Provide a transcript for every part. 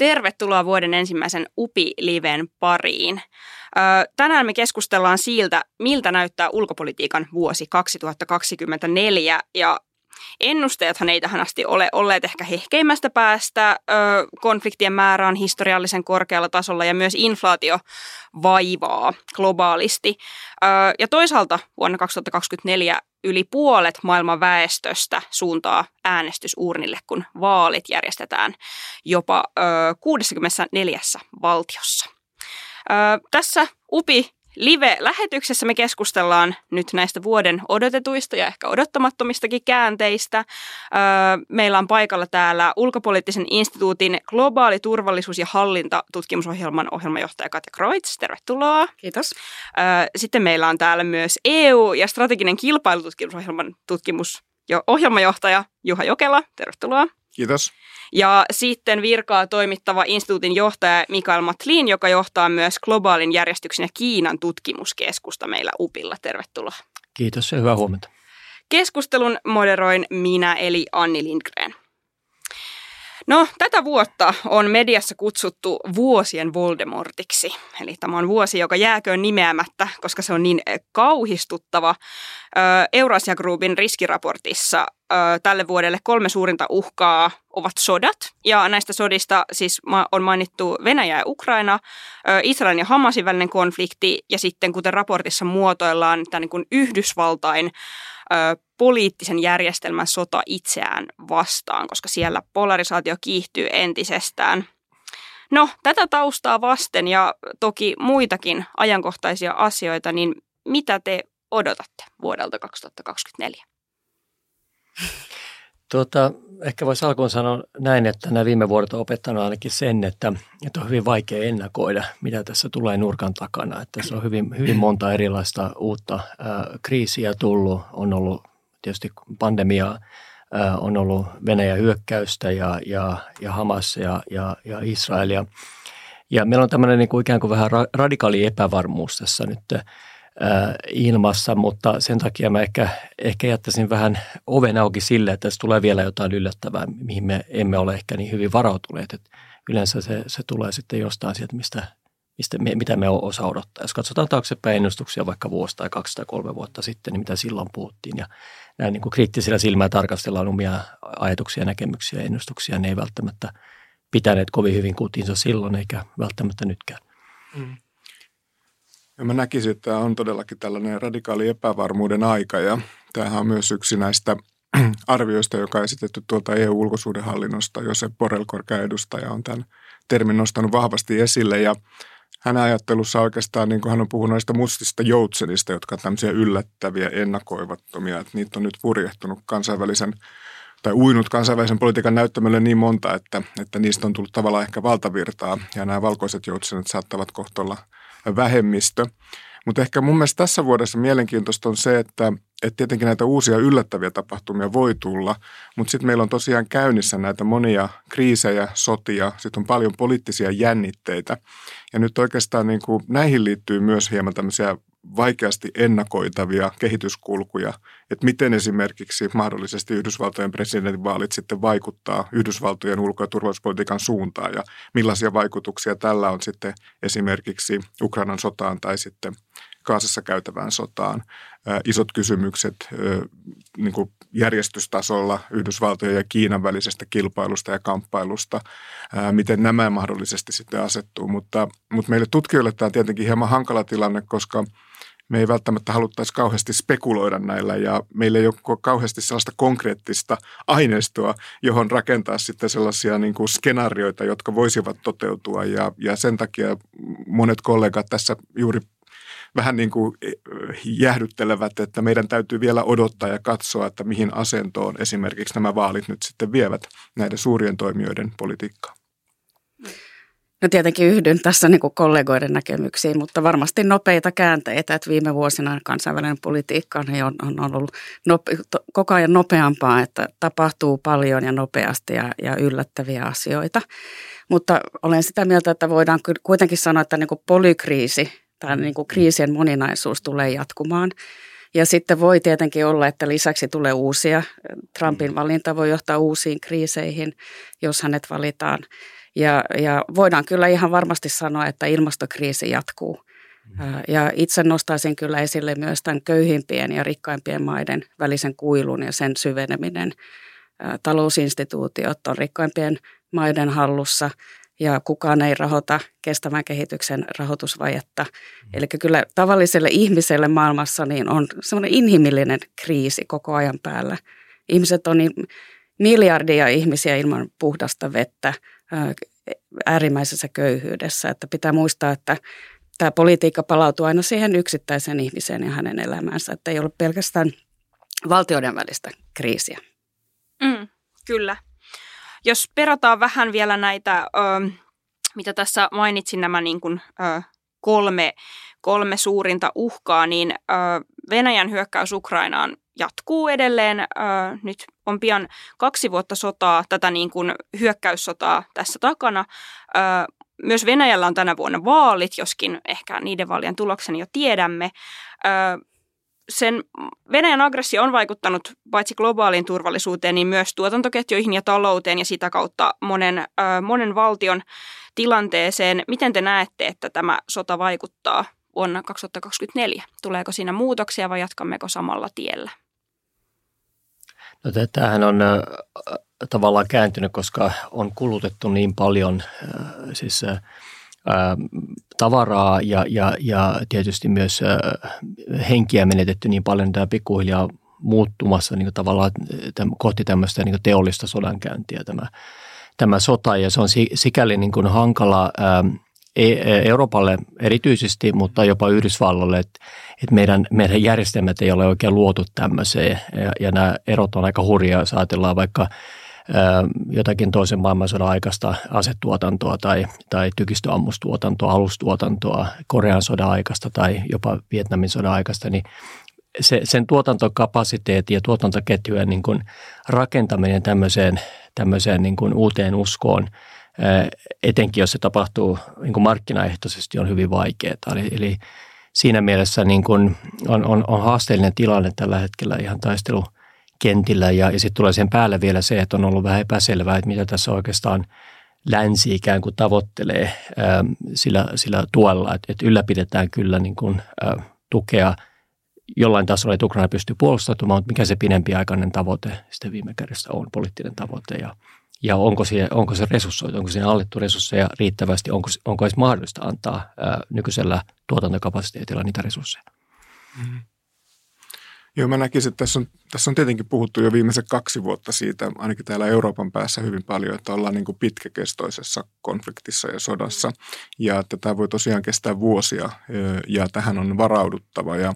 tervetuloa vuoden ensimmäisen UPI-liven pariin. Tänään me keskustellaan siitä, miltä näyttää ulkopolitiikan vuosi 2024 ja Ennusteethan ei tähän asti ole olleet ehkä hehkeimmästä päästä. konfliktien määrä on historiallisen korkealla tasolla ja myös inflaatio vaivaa globaalisti. ja toisaalta vuonna 2024 yli puolet maailman väestöstä suuntaa äänestysuurnille, kun vaalit järjestetään jopa 64 valtiossa. Tässä UPI Live-lähetyksessä me keskustellaan nyt näistä vuoden odotetuista ja ehkä odottamattomistakin käänteistä. Meillä on paikalla täällä ulkopoliittisen instituutin globaali turvallisuus- ja hallintatutkimusohjelman ohjelmajohtaja Katja Kreutz. Tervetuloa. Kiitos. Sitten meillä on täällä myös EU- ja strateginen kilpailututkimusohjelman tutkimus- ja ohjelmajohtaja Juha Jokela. Tervetuloa. Kiitos. Ja sitten virkaa toimittava instituutin johtaja Mikael Matlin, joka johtaa myös globaalin järjestyksen ja Kiinan tutkimuskeskusta meillä UPilla. Tervetuloa. Kiitos ja hyvää huomenta. Keskustelun moderoin minä eli Anni Lindgren. No, tätä vuotta on mediassa kutsuttu vuosien Voldemortiksi. Eli tämä on vuosi, joka jääköön nimeämättä, koska se on niin kauhistuttava. Eurasia Groupin riskiraportissa tälle vuodelle kolme suurinta uhkaa ovat sodat. Ja näistä sodista siis on mainittu Venäjä ja Ukraina, Israelin ja Hamasin välinen konflikti ja sitten kuten raportissa muotoillaan tämä niin kuin Yhdysvaltain poliittisen järjestelmän sota itseään vastaan, koska siellä polarisaatio kiihtyy entisestään. No, tätä taustaa vasten ja toki muitakin ajankohtaisia asioita, niin mitä te odotatte vuodelta 2024? Tuota, ehkä voisi alkuun sanoa näin, että nämä viime vuodet on opettanut ainakin sen, että, että on hyvin vaikea ennakoida, mitä tässä tulee nurkan takana. Että tässä on hyvin, hyvin monta erilaista uutta ää, kriisiä tullut. On ollut tietysti pandemiaa, ää, on ollut Venäjän hyökkäystä ja, ja, ja Hamas ja, ja, ja Israelia. Ja meillä on tämmöinen niin kuin ikään kuin vähän radikaali epävarmuus tässä nyt ilmassa, mutta sen takia mä ehkä, ehkä jättäisin vähän oven auki sille, että tässä tulee vielä jotain yllättävää, mihin me emme ole ehkä niin hyvin varautuneet. Et yleensä se, se tulee sitten jostain sieltä, mistä, mistä me, mitä me osa odottaa. Jos katsotaan taaksepäin ennustuksia vaikka vuosi tai kaksi tai kolme vuotta sitten, niin mitä silloin puhuttiin ja näin niin kuin kriittisellä silmällä tarkastellaan omia ajatuksia, näkemyksiä ja ennustuksia, ne ei välttämättä pitäneet kovin hyvin kutinsa silloin eikä välttämättä nytkään. Mm. Ja mä näkisin, että tämä on todellakin tällainen radikaali epävarmuuden aika ja tämähän on myös yksi näistä arvioista, joka on esitetty tuolta EU-ulkosuhdehallinnosta. Josep Borrell, korkea edustaja, on tämän termin nostanut vahvasti esille ja hänen ajattelussa oikeastaan, niin kuin hän on puhunut näistä mustista joutsenista, jotka on tämmöisiä yllättäviä, ennakoivattomia, että niitä on nyt purjehtunut kansainvälisen tai uinut kansainvälisen politiikan näyttämölle niin monta, että, että niistä on tullut tavallaan ehkä valtavirtaa ja nämä valkoiset joutsenet saattavat kohtolla – vähemmistö. Mutta ehkä mun mielestä tässä vuodessa mielenkiintoista on se, että, että tietenkin näitä uusia yllättäviä tapahtumia voi tulla, mutta sitten meillä on tosiaan käynnissä näitä monia kriisejä, sotia, sitten on paljon poliittisia jännitteitä. Ja nyt oikeastaan niin kuin näihin liittyy myös hieman tämmöisiä vaikeasti ennakoitavia kehityskulkuja, että miten esimerkiksi mahdollisesti Yhdysvaltojen presidentinvaalit sitten vaikuttaa Yhdysvaltojen ulko- ja turvallisuuspolitiikan suuntaan ja millaisia vaikutuksia tällä on sitten esimerkiksi Ukrainan sotaan tai sitten Kaasassa käytävään sotaan. Isot kysymykset niin kuin järjestystasolla Yhdysvaltojen ja Kiinan välisestä kilpailusta ja kamppailusta, miten nämä mahdollisesti sitten asettuu. Mutta, mutta meille tutkijoille tämä on tietenkin hieman hankala tilanne, koska – me ei välttämättä haluttaisi kauheasti spekuloida näillä ja meillä ei ole kauheasti sellaista konkreettista aineistoa, johon rakentaa sitten sellaisia niin kuin skenaarioita, jotka voisivat toteutua ja, ja sen takia monet kollegat tässä juuri vähän niin kuin eh, jäähdyttelevät, että meidän täytyy vielä odottaa ja katsoa, että mihin asentoon esimerkiksi nämä vaalit nyt sitten vievät näiden suurien toimijoiden politiikkaa. No tietenkin yhdyn tässä niin kuin kollegoiden näkemyksiin, mutta varmasti nopeita käänteitä, että viime vuosina kansainvälinen politiikka on, on ollut nope, koko ajan nopeampaa, että tapahtuu paljon ja nopeasti ja, ja yllättäviä asioita. Mutta olen sitä mieltä, että voidaan kuitenkin sanoa, että niin kuin polykriisi tai niin kuin kriisien moninaisuus tulee jatkumaan. Ja sitten voi tietenkin olla, että lisäksi tulee uusia. Trumpin valinta voi johtaa uusiin kriiseihin, jos hänet valitaan. Ja, ja voidaan kyllä ihan varmasti sanoa, että ilmastokriisi jatkuu. Ja itse nostaisin kyllä esille myös tämän köyhimpien ja rikkaimpien maiden välisen kuilun ja sen syveneminen. Talousinstituutiot on rikkaimpien maiden hallussa ja kukaan ei rahoita kestävän kehityksen rahoitusvajetta. Mm. Eli kyllä tavalliselle ihmiselle maailmassa niin on semmoinen inhimillinen kriisi koko ajan päällä. Ihmiset on niin miljardia ihmisiä ilman puhdasta vettä äärimmäisessä köyhyydessä. Että pitää muistaa, että tämä politiikka palautuu aina siihen yksittäisen ihmiseen ja hänen elämäänsä, että ei ole pelkästään valtioiden välistä kriisiä. Mm, kyllä. Jos perataan vähän vielä näitä, ö, mitä tässä mainitsin, nämä niin kuin, ö, kolme, kolme suurinta uhkaa, niin ö, Venäjän hyökkäys Ukrainaan jatkuu edelleen. Ö, nyt on pian kaksi vuotta sotaa, tätä niin kuin hyökkäyssotaa tässä takana. Ö, myös Venäjällä on tänä vuonna vaalit, joskin ehkä niiden vaalien tuloksen jo tiedämme. Ö, sen Venäjän aggressio on vaikuttanut paitsi globaaliin turvallisuuteen, niin myös tuotantoketjuihin ja talouteen ja sitä kautta monen, ö, monen valtion tilanteeseen. Miten te näette, että tämä sota vaikuttaa vuonna 2024? Tuleeko siinä muutoksia vai jatkammeko samalla tiellä? No, tämähän on äh, tavallaan kääntynyt, koska on kulutettu niin paljon äh, siis, äh, tavaraa ja, ja, ja tietysti myös henkiä menetetty niin paljon, tämä pikkuhiljaa muuttumassa niin tavallaan kohti tämmöistä niin teollista sodankäyntiä tämä, tämä sota. Ja se on sikäli niin kuin hankala E, e, Euroopalle erityisesti, mutta jopa Yhdysvalloille, että, että meidän, meidän järjestelmät ei ole oikein luotu tämmöiseen. Ja, ja nämä erot on aika hurjaa, jos ajatellaan vaikka jotakin toisen maailmansodan aikaista asetuotantoa tai, tai tykistöammustuotantoa, alustuotantoa, Korean sodan aikaista tai jopa Vietnamin sodan aikaista, niin se, sen tuotantokapasiteetti ja tuotantoketjujen niin kuin rakentaminen tämmöiseen, tämmöiseen niin kuin uuteen uskoon – etenkin jos se tapahtuu niin kuin markkinaehtoisesti, on hyvin vaikeaa. Eli, eli siinä mielessä niin kuin on, on, on haasteellinen tilanne tällä hetkellä ihan taistelukentillä ja, ja sitten tulee sen päälle vielä se, että on ollut vähän epäselvää, että mitä tässä oikeastaan länsi ikään kuin tavoittelee ää, sillä, sillä tuella, että, että ylläpidetään kyllä niin kuin, ää, tukea jollain tasolla, että Ukraina pystyy puolustautumaan, mutta mikä se pidempiaikainen tavoite sitten viime kädessä on, poliittinen tavoite ja ja onko, se, onko se resurssoitu, onko siinä allettu resursseja riittävästi, onko, onko edes mahdollista antaa ää, nykyisellä tuotantokapasiteetilla niitä resursseja. Mm-hmm. Joo, mä näkisin, että tässä on, tässä on tietenkin puhuttu jo viimeiset kaksi vuotta siitä, ainakin täällä Euroopan päässä hyvin paljon, että ollaan niin kuin pitkäkestoisessa konfliktissa ja sodassa. Ja että tämä voi tosiaan kestää vuosia ja tähän on varauduttava. Ja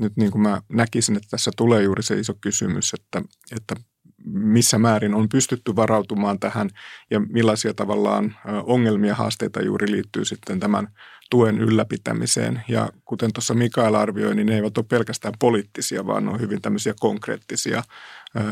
nyt niin kuin mä näkisin, että tässä tulee juuri se iso kysymys, että, että missä määrin on pystytty varautumaan tähän ja millaisia tavallaan ongelmia, haasteita juuri liittyy sitten tämän tuen ylläpitämiseen. Ja kuten tuossa Mikael arvioi, niin ne eivät ole pelkästään poliittisia, vaan ne on hyvin tämmöisiä konkreettisia.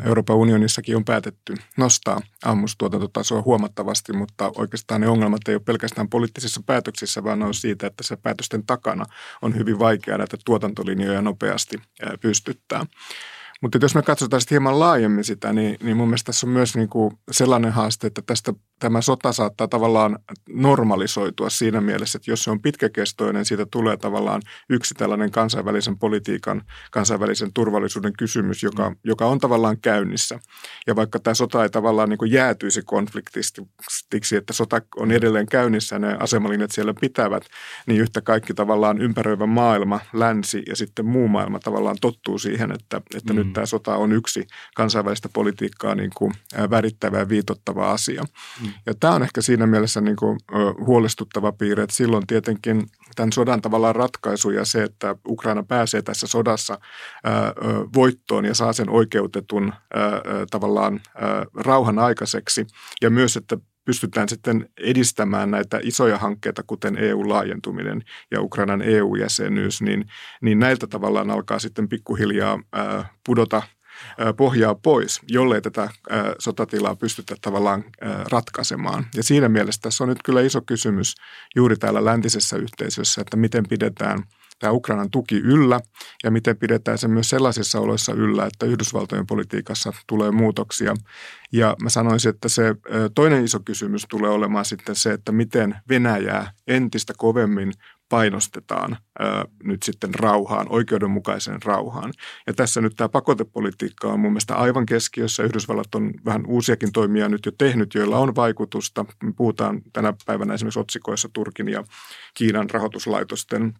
Euroopan unionissakin on päätetty nostaa ammustuotantotasoa huomattavasti, mutta oikeastaan ne ongelmat ei ole pelkästään poliittisissa päätöksissä, vaan ne on siitä, että se päätösten takana on hyvin vaikea näitä tuotantolinjoja nopeasti pystyttää. Mutta jos me katsotaan sitten hieman laajemmin sitä, niin, niin mun mielestä tässä on myös niin kuin sellainen haaste, että tästä tämä sota saattaa tavallaan normalisoitua siinä mielessä, että jos se on pitkäkestoinen, siitä tulee tavallaan yksi tällainen kansainvälisen politiikan, kansainvälisen turvallisuuden kysymys, joka, joka on tavallaan käynnissä. Ja vaikka tämä sota ei tavallaan niin kuin jäätyisi konfliktistiksi, että sota on edelleen käynnissä ja ne asemalinjat siellä pitävät, niin yhtä kaikki tavallaan ympäröivä maailma, länsi ja sitten muu maailma tavallaan tottuu siihen, että, että mm. nyt tämä sota on yksi kansainvälistä politiikkaa niin kuin värittävä ja viitottava asia. Mm. Ja tämä on ehkä siinä mielessä niin kuin, huolestuttava piirre, että silloin tietenkin tämän sodan tavallaan ratkaisu ja se, että Ukraina pääsee tässä sodassa voittoon ja saa sen oikeutetun tavallaan rauhan aikaiseksi ja myös, että pystytään sitten edistämään näitä isoja hankkeita, kuten EU-laajentuminen ja Ukrainan EU-jäsenyys, niin, niin näiltä tavallaan alkaa sitten pikkuhiljaa pudota – pohjaa pois, jollei tätä sotatilaa pystytä tavallaan ratkaisemaan. Ja siinä mielessä tässä on nyt kyllä iso kysymys juuri täällä läntisessä yhteisössä, että miten pidetään tämä Ukrainan tuki yllä ja miten pidetään se myös sellaisissa oloissa yllä, että Yhdysvaltojen politiikassa tulee muutoksia. Ja mä sanoisin, että se toinen iso kysymys tulee olemaan sitten se, että miten Venäjää entistä kovemmin painostetaan ää, nyt sitten rauhaan, oikeudenmukaiseen rauhaan. Ja tässä nyt tämä pakotepolitiikka on mun mielestä aivan keskiössä. Yhdysvallat on vähän uusiakin toimia nyt jo tehnyt, joilla on vaikutusta. Me puhutaan tänä päivänä esimerkiksi otsikoissa Turkin ja Kiinan rahoituslaitosten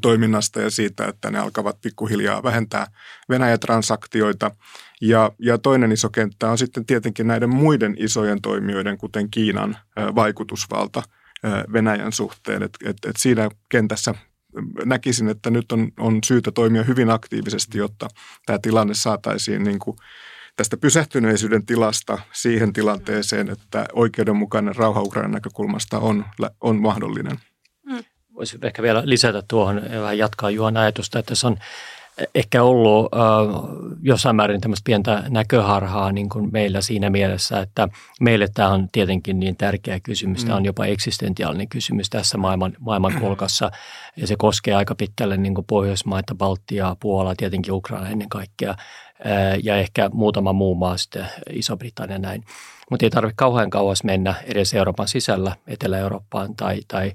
toiminnasta ja siitä, että ne alkavat pikkuhiljaa vähentää Venäjä-transaktioita. Ja, ja toinen iso kenttä on sitten tietenkin näiden muiden isojen toimijoiden, kuten Kiinan vaikutusvalta – Venäjän suhteen. Et, et, et siinä kentässä näkisin, että nyt on, on syytä toimia hyvin aktiivisesti, jotta tämä tilanne saataisiin niin kuin tästä pysähtyneisyyden tilasta siihen tilanteeseen, että oikeudenmukainen rauha Ukrainan näkökulmasta on, on mahdollinen. Voisin ehkä vielä lisätä tuohon ja vähän jatkaa Juhan ajatusta, että se on ehkä ollut äh, jossain määrin tämmöistä pientä näköharhaa niin kuin meillä siinä mielessä, että meille tämä on tietenkin niin tärkeä kysymys. Tämä on mm. jopa eksistentiaalinen kysymys tässä maailman, maailmankolkassa ja se koskee aika pitkälle niin kuin Pohjoismaita, Baltiaa, Puolaa, tietenkin Ukraina ennen kaikkea äh, ja ehkä muutama muu maa sitten, Iso-Britannia näin. Mutta ei tarvitse kauhean kauas mennä edes Euroopan sisällä, Etelä-Eurooppaan tai, tai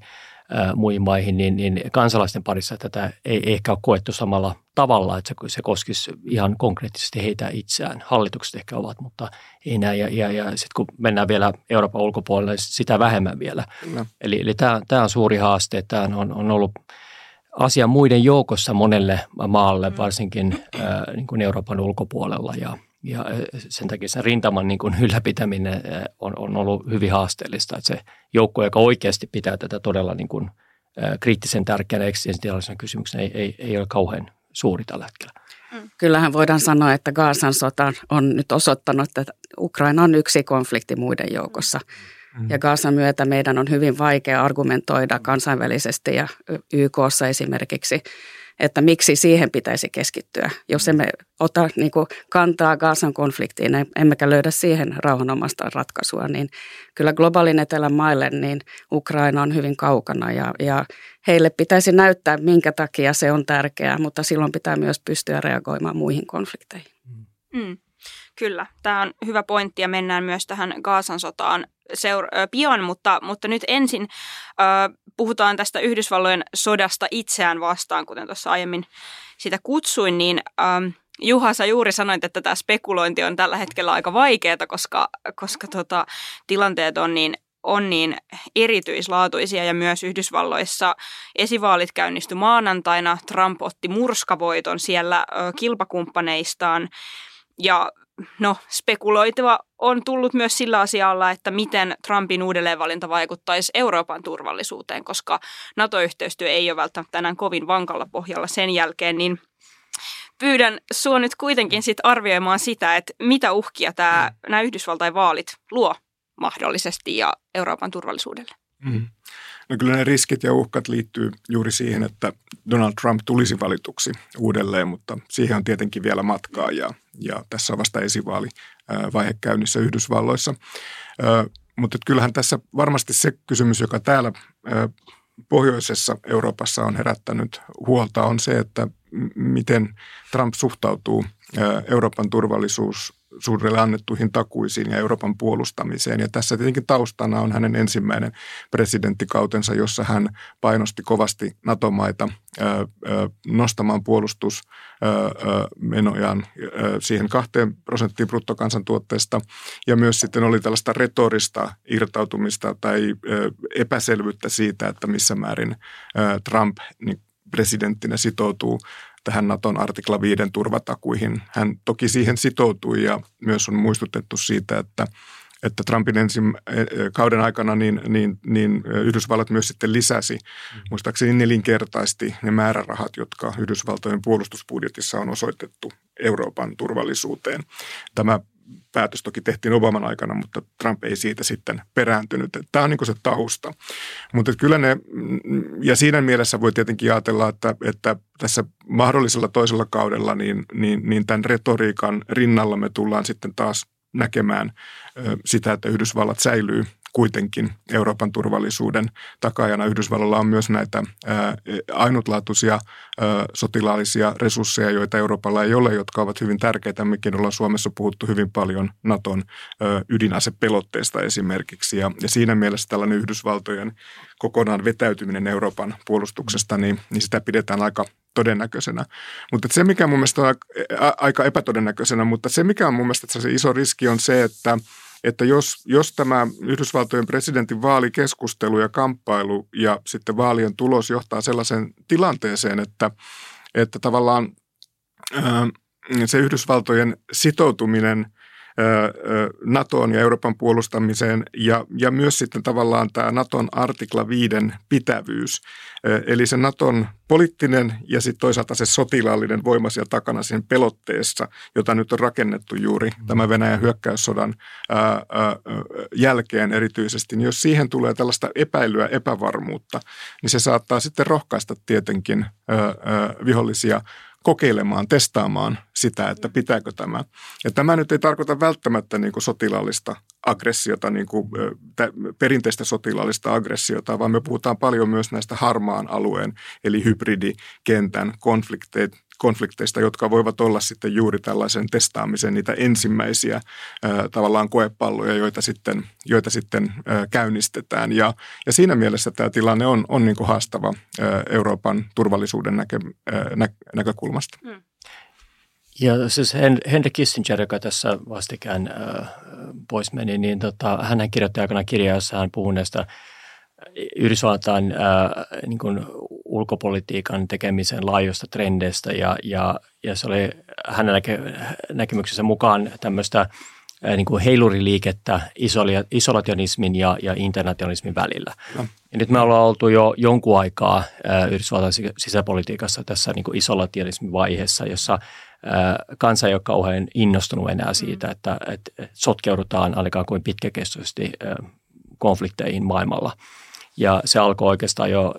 muihin maihin, niin, niin kansalaisten parissa tätä ei ehkä ole koettu samalla tavalla, että se, se koskisi ihan konkreettisesti heitä itseään. Hallitukset ehkä ovat, mutta ei näin. Ja, ja, ja sitten kun mennään vielä Euroopan ulkopuolelle, sitä vähemmän vielä. No. Eli, eli tämä, tämä on suuri haaste. Tämä on, on ollut asia muiden joukossa monelle maalle, varsinkin ää, niin kuin Euroopan ulkopuolella. Ja, ja sen takia sen rintaman niin kuin ylläpitäminen on, on ollut hyvin haasteellista. Että se joukko, joka oikeasti pitää tätä todella niin kuin, kriittisen tärkeänä eksistentiaalisena kysymyksenä, ei, ei, ei ole kauhean suuri tällä hetkellä. Mm. Kyllähän voidaan sanoa, että Gaasan sota on nyt osoittanut, että Ukraina on yksi konflikti muiden joukossa. Mm. Ja Gaasan myötä meidän on hyvin vaikea argumentoida kansainvälisesti ja YKssa esimerkiksi että miksi siihen pitäisi keskittyä. Jos emme ota niin kuin, kantaa Gaasan konfliktiin, emmekä löydä siihen rauhanomasta ratkaisua, niin kyllä globaalin etelän maille niin Ukraina on hyvin kaukana ja, ja heille pitäisi näyttää, minkä takia se on tärkeää, mutta silloin pitää myös pystyä reagoimaan muihin konflikteihin. Mm. Kyllä, tämä on hyvä pointti ja mennään myös tähän Gaasan sotaan seura- pian, mutta, mutta nyt ensin ö, puhutaan tästä Yhdysvallojen sodasta itseään vastaan, kuten tuossa aiemmin sitä kutsuin, niin ö, Juha, sä juuri sanoit, että tämä spekulointi on tällä hetkellä aika vaikeaa, koska, koska tota, tilanteet on niin, on niin erityislaatuisia ja myös Yhdysvalloissa esivaalit käynnistyi maanantaina. Trump otti murskavoiton siellä ö, kilpakumppaneistaan ja no, spekuloitiva on tullut myös sillä asialla, että miten Trumpin uudelleenvalinta vaikuttaisi Euroopan turvallisuuteen, koska NATO-yhteistyö ei ole välttämättä enää kovin vankalla pohjalla sen jälkeen, niin pyydän sinua nyt kuitenkin sit arvioimaan sitä, että mitä uhkia tämä, nämä Yhdysvaltain vaalit luo mahdollisesti ja Euroopan turvallisuudelle. Mm. No kyllä ne riskit ja uhkat liittyy juuri siihen, että Donald Trump tulisi valituksi uudelleen, mutta siihen on tietenkin vielä matkaa ja, ja tässä on vasta esivaalivaihe käynnissä Yhdysvalloissa. Mutta kyllähän tässä varmasti se kysymys, joka täällä pohjoisessa Euroopassa on herättänyt huolta, on se, että miten Trump suhtautuu Euroopan turvallisuus suurelle annettuihin takuisiin ja Euroopan puolustamiseen. Ja tässä tietenkin taustana on hänen ensimmäinen presidenttikautensa, jossa hän painosti kovasti NATO-maita nostamaan puolustusmenojaan siihen kahteen prosenttiin bruttokansantuotteesta. Ja myös sitten oli tällaista retorista irtautumista tai epäselvyyttä siitä, että missä määrin Trump niin presidenttinä sitoutuu tähän Naton artikla 5 turvatakuihin. Hän toki siihen sitoutui ja myös on muistutettu siitä, että että Trumpin ensin e, e, kauden aikana niin, niin, niin Yhdysvallat myös sitten lisäsi, muistaakseni nelinkertaisesti ne määrärahat, jotka Yhdysvaltojen puolustusbudjetissa on osoitettu Euroopan turvallisuuteen. Tämä päätös toki tehtiin Obaman aikana, mutta Trump ei siitä sitten perääntynyt. Tämä on niin se tausta. Mutta kyllä ne, ja siinä mielessä voi tietenkin ajatella, että, että tässä mahdollisella toisella kaudella niin, niin, niin tämän retoriikan rinnalla me tullaan sitten taas näkemään sitä, että Yhdysvallat säilyy kuitenkin Euroopan turvallisuuden takaajana. Yhdysvalloilla on myös näitä ää, ainutlaatuisia ää, sotilaallisia resursseja, joita Euroopalla ei ole, jotka ovat hyvin tärkeitä. Mekin ollaan Suomessa puhuttu hyvin paljon Naton ää, ydinasepelotteesta esimerkiksi. Ja, ja siinä mielessä tällainen Yhdysvaltojen kokonaan vetäytyminen Euroopan puolustuksesta, niin, niin sitä pidetään aika todennäköisenä. Mutta se, mikä mun mielestä on aika epätodennäköisenä, mutta se, mikä on mun mielestä se iso riski on se, että että jos, jos tämä Yhdysvaltojen presidentin vaalikeskustelu ja kamppailu ja sitten vaalien tulos johtaa sellaiseen tilanteeseen, että, että tavallaan se Yhdysvaltojen sitoutuminen – NATOon ja Euroopan puolustamiseen ja, ja myös sitten tavallaan tämä NATOn artikla 5 pitävyys. Eli se NATOn poliittinen ja sitten toisaalta se sotilaallinen voima siellä takana sen pelotteessa, jota nyt on rakennettu juuri tämän Venäjän hyökkäyssodan ää, ää, jälkeen erityisesti, niin jos siihen tulee tällaista epäilyä, epävarmuutta, niin se saattaa sitten rohkaista tietenkin ää, ää, vihollisia kokeilemaan, testaamaan sitä, että pitääkö tämä. Ja tämä nyt ei tarkoita välttämättä niin kuin sotilaallista aggressiota, niin kuin, perinteistä sotilaallista aggressiota, vaan me puhutaan paljon myös näistä harmaan alueen, eli hybridikentän konflikteista, konflikteista, jotka voivat olla sitten juuri tällaisen testaamisen niitä ensimmäisiä tavallaan koepalloja, joita sitten, joita sitten ää, käynnistetään. Ja, ja siinä mielessä tämä tilanne on, on niin kuin haastava Euroopan turvallisuuden näkö, ää, nä, näkökulmasta. Mm. Ja siis Henry Kissinger, joka tässä vastikään äh, pois meni, niin tota, hän kirjoitti aikana kirjaa, jossa hän puhui näistä Yhdysvaltain äh, niin kuin ulkopolitiikan tekemisen laajoista trendeistä ja, ja, ja se oli hänen näke, näkemyksensä mukaan tämmöistä äh, niin kuin heiluriliikettä isolationismin ja, ja internationalismin välillä. No. Ja nyt me ollaan oltu jo jonkun aikaa äh, Yhdysvaltain sisäpolitiikassa tässä niin kuin isolationismin vaiheessa, jossa kansa ei ole kauhean innostunut enää siitä, mm. että, että sotkeudutaan ainakaan kuin pitkäkestoisesti konflikteihin maailmalla. Ja se alkoi oikeastaan jo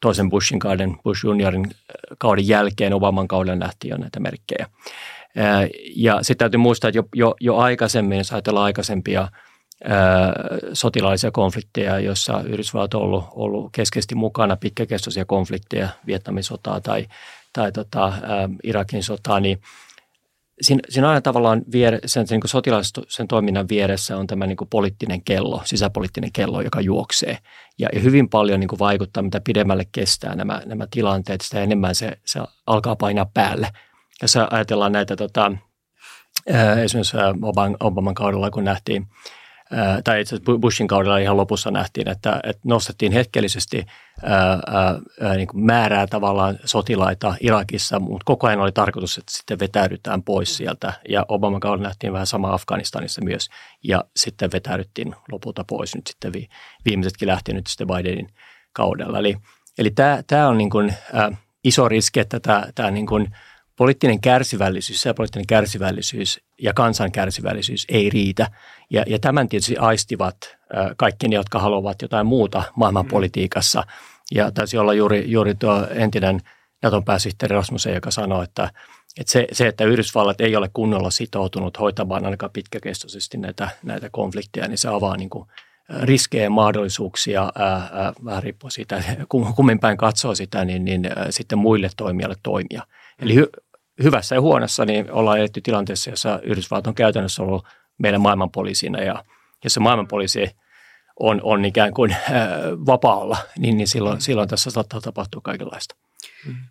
toisen Bushin kauden, Bush juniorin kauden jälkeen, Obaman kauden nähtiin jo näitä merkkejä. Ja sitten täytyy muistaa, että jo, jo, jo aikaisemmin, jos ajatellaan aikaisempia sotilaallisia konflikteja, joissa Yhdysvallat on ollut, ollut keskeisesti mukana, pitkäkestoisia konflikteja, Vietnamin sotaa tai, tai tota, ä, Irakin sotaa, niin siinä, siinä aina tavallaan viere, sen, sen, niin sen toiminnan vieressä on tämä niin kuin poliittinen kello, sisäpoliittinen kello, joka juoksee. Ja, ja hyvin paljon niin kuin vaikuttaa, mitä pidemmälle kestää nämä, nämä tilanteet, sitä enemmän se, se alkaa painaa päälle. Jos ajatellaan näitä tota, esimerkiksi Obaman, Obaman kaudella, kun nähtiin – tai itse asiassa Bushin kaudella ihan lopussa nähtiin, että, että nostettiin hetkellisesti ää, ää, niin kuin määrää tavallaan sotilaita Irakissa, mutta koko ajan oli tarkoitus, että sitten vetäydytään pois sieltä. Ja Obaman kaudella nähtiin vähän sama Afganistanissa myös, ja sitten vetäydyttiin lopulta pois. Nyt sitten vi, viimeisetkin lähti nyt sitten Bidenin kaudella. Eli, eli tämä, tämä on niin kuin, ää, iso riski, että tämä, tämä niin kuin – poliittinen kärsivällisyys, poliittinen kärsivällisyys ja kansan kärsivällisyys ei riitä. Ja, ja tämän tietysti aistivat kaikki ne, jotka haluavat jotain muuta maailmanpolitiikassa. Ja taisi olla juuri, juuri tuo entinen Naton pääsihteeri Rasmussen, joka sanoi, että, että se, se, että Yhdysvallat ei ole kunnolla sitoutunut hoitamaan ainakaan pitkäkestoisesti näitä, näitä konflikteja, niin se avaa niin kuin riskejä ja mahdollisuuksia, ää, ää, vähän riippuu siitä, kummin päin katsoo sitä, niin, niin ää, sitten muille toimijoille toimia. Eli hy, hyvässä ja huonossa niin ollaan eletty tilanteessa, jossa Yhdysvallat on käytännössä ollut meidän maailmanpoliisina ja jos se maailmanpoliisi on, on ikään kuin ää, vapaalla, niin, niin silloin, silloin tässä saattaa tapahtua kaikenlaista.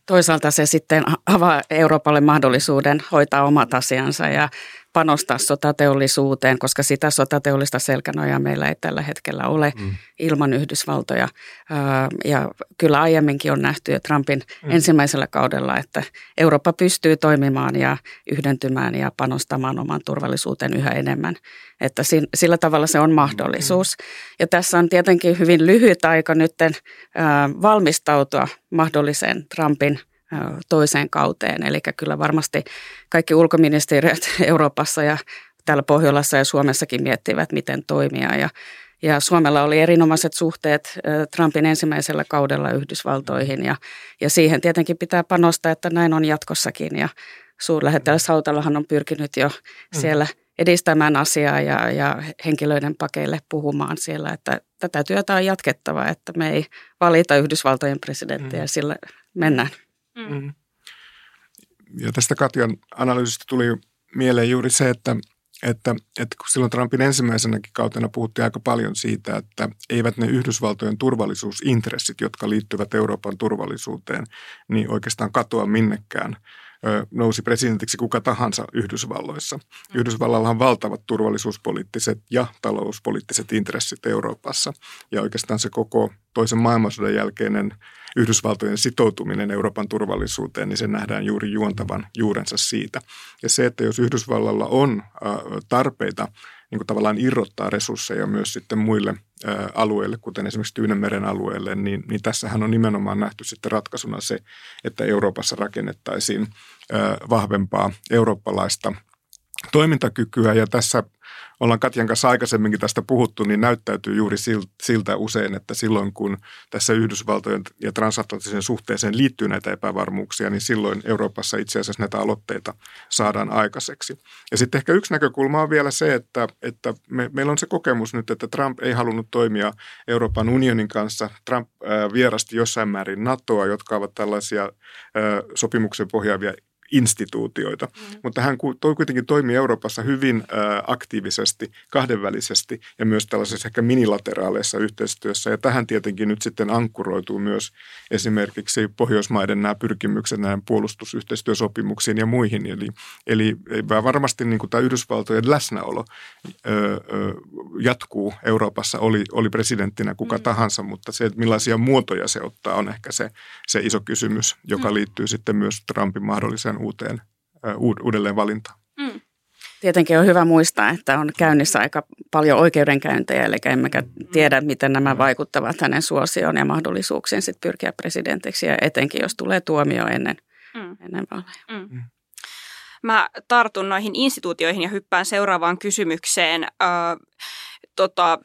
Toisaalta se sitten avaa Euroopalle mahdollisuuden hoitaa omat asiansa ja panostaa sotateollisuuteen, koska sitä sotateollista selkänojaa meillä ei tällä hetkellä ole mm. ilman Yhdysvaltoja. Ja kyllä aiemminkin on nähty jo Trumpin mm. ensimmäisellä kaudella, että Eurooppa pystyy toimimaan ja yhdentymään ja panostamaan oman turvallisuuteen yhä enemmän. Että sillä tavalla se on mahdollisuus. Mm. Ja tässä on tietenkin hyvin lyhyt aika nyt valmistautua mahdolliseen Trumpin – toiseen kauteen. Eli kyllä varmasti kaikki ulkoministeriöt Euroopassa ja täällä Pohjolassa ja Suomessakin miettivät, miten toimia. Ja, ja Suomella oli erinomaiset suhteet Trumpin ensimmäisellä kaudella Yhdysvaltoihin ja, ja siihen tietenkin pitää panostaa, että näin on jatkossakin. Ja suurlähettiläs Hautalahan on pyrkinyt jo mm. siellä edistämään asiaa ja, ja henkilöiden pakeille puhumaan siellä, että tätä työtä on jatkettava, että me ei valita Yhdysvaltojen presidenttiä, mm. sillä mennään. Mm. mm. Ja tästä Katjan analyysistä tuli mieleen juuri se, että että, että kun silloin Trumpin ensimmäisenäkin kautena puhuttiin aika paljon siitä, että eivät ne Yhdysvaltojen turvallisuusintressit, jotka liittyvät Euroopan turvallisuuteen, niin oikeastaan katoa minnekään nousi presidentiksi kuka tahansa Yhdysvalloissa. Mm. Yhdysvallalla on valtavat turvallisuuspoliittiset ja talouspoliittiset intressit Euroopassa. Ja oikeastaan se koko toisen maailmansodan jälkeinen Yhdysvaltojen sitoutuminen Euroopan turvallisuuteen, niin se nähdään juuri juontavan juurensa siitä. Ja se, että jos Yhdysvallalla on tarpeita niin kuin tavallaan irrottaa resursseja myös sitten muille alueille, kuten esimerkiksi Tyynemeren alueelle, niin, niin tässähän on nimenomaan nähty sitten ratkaisuna se, että Euroopassa rakennettaisiin vahvempaa eurooppalaista toimintakykyä. Ja tässä ollaan Katjan kanssa aikaisemminkin tästä puhuttu, niin näyttäytyy juuri siltä usein, että silloin kun tässä Yhdysvaltojen ja transatlanttisen suhteeseen liittyy näitä epävarmuuksia, niin silloin Euroopassa itse asiassa näitä aloitteita saadaan aikaiseksi. Ja sitten ehkä yksi näkökulma on vielä se, että, että me, meillä on se kokemus nyt, että Trump ei halunnut toimia Euroopan unionin kanssa. Trump äh, vierasti jossain määrin NATOa, jotka ovat tällaisia äh, sopimuksen pohjaavia instituutioita. Mm. Mutta hän kuitenkin toimii Euroopassa hyvin aktiivisesti, kahdenvälisesti ja myös tällaisessa ehkä minilateraaleissa yhteistyössä. Ja tähän tietenkin nyt sitten ankkuroituu myös esimerkiksi Pohjoismaiden nämä pyrkimykset näihin puolustusyhteistyösopimuksiin ja muihin. Eli, eli varmasti niin kuin tämä Yhdysvaltojen läsnäolo ö, ö, jatkuu Euroopassa, oli, oli presidenttinä kuka mm. tahansa, mutta se, että millaisia muotoja se ottaa, on ehkä se, se iso kysymys, joka mm. liittyy sitten myös Trumpin mahdolliseen uuteen, uudelleen valintaan. Mm. Tietenkin on hyvä muistaa, että on käynnissä aika paljon oikeudenkäyntejä, eli emmekä tiedä, miten nämä vaikuttavat hänen suosioon ja mahdollisuuksiin sit pyrkiä presidentiksi, ja etenkin jos tulee tuomio ennen, mm. ennen vaaleja. Mm. mm. Mä tartun noihin instituutioihin ja hyppään seuraavaan kysymykseen äh, tota,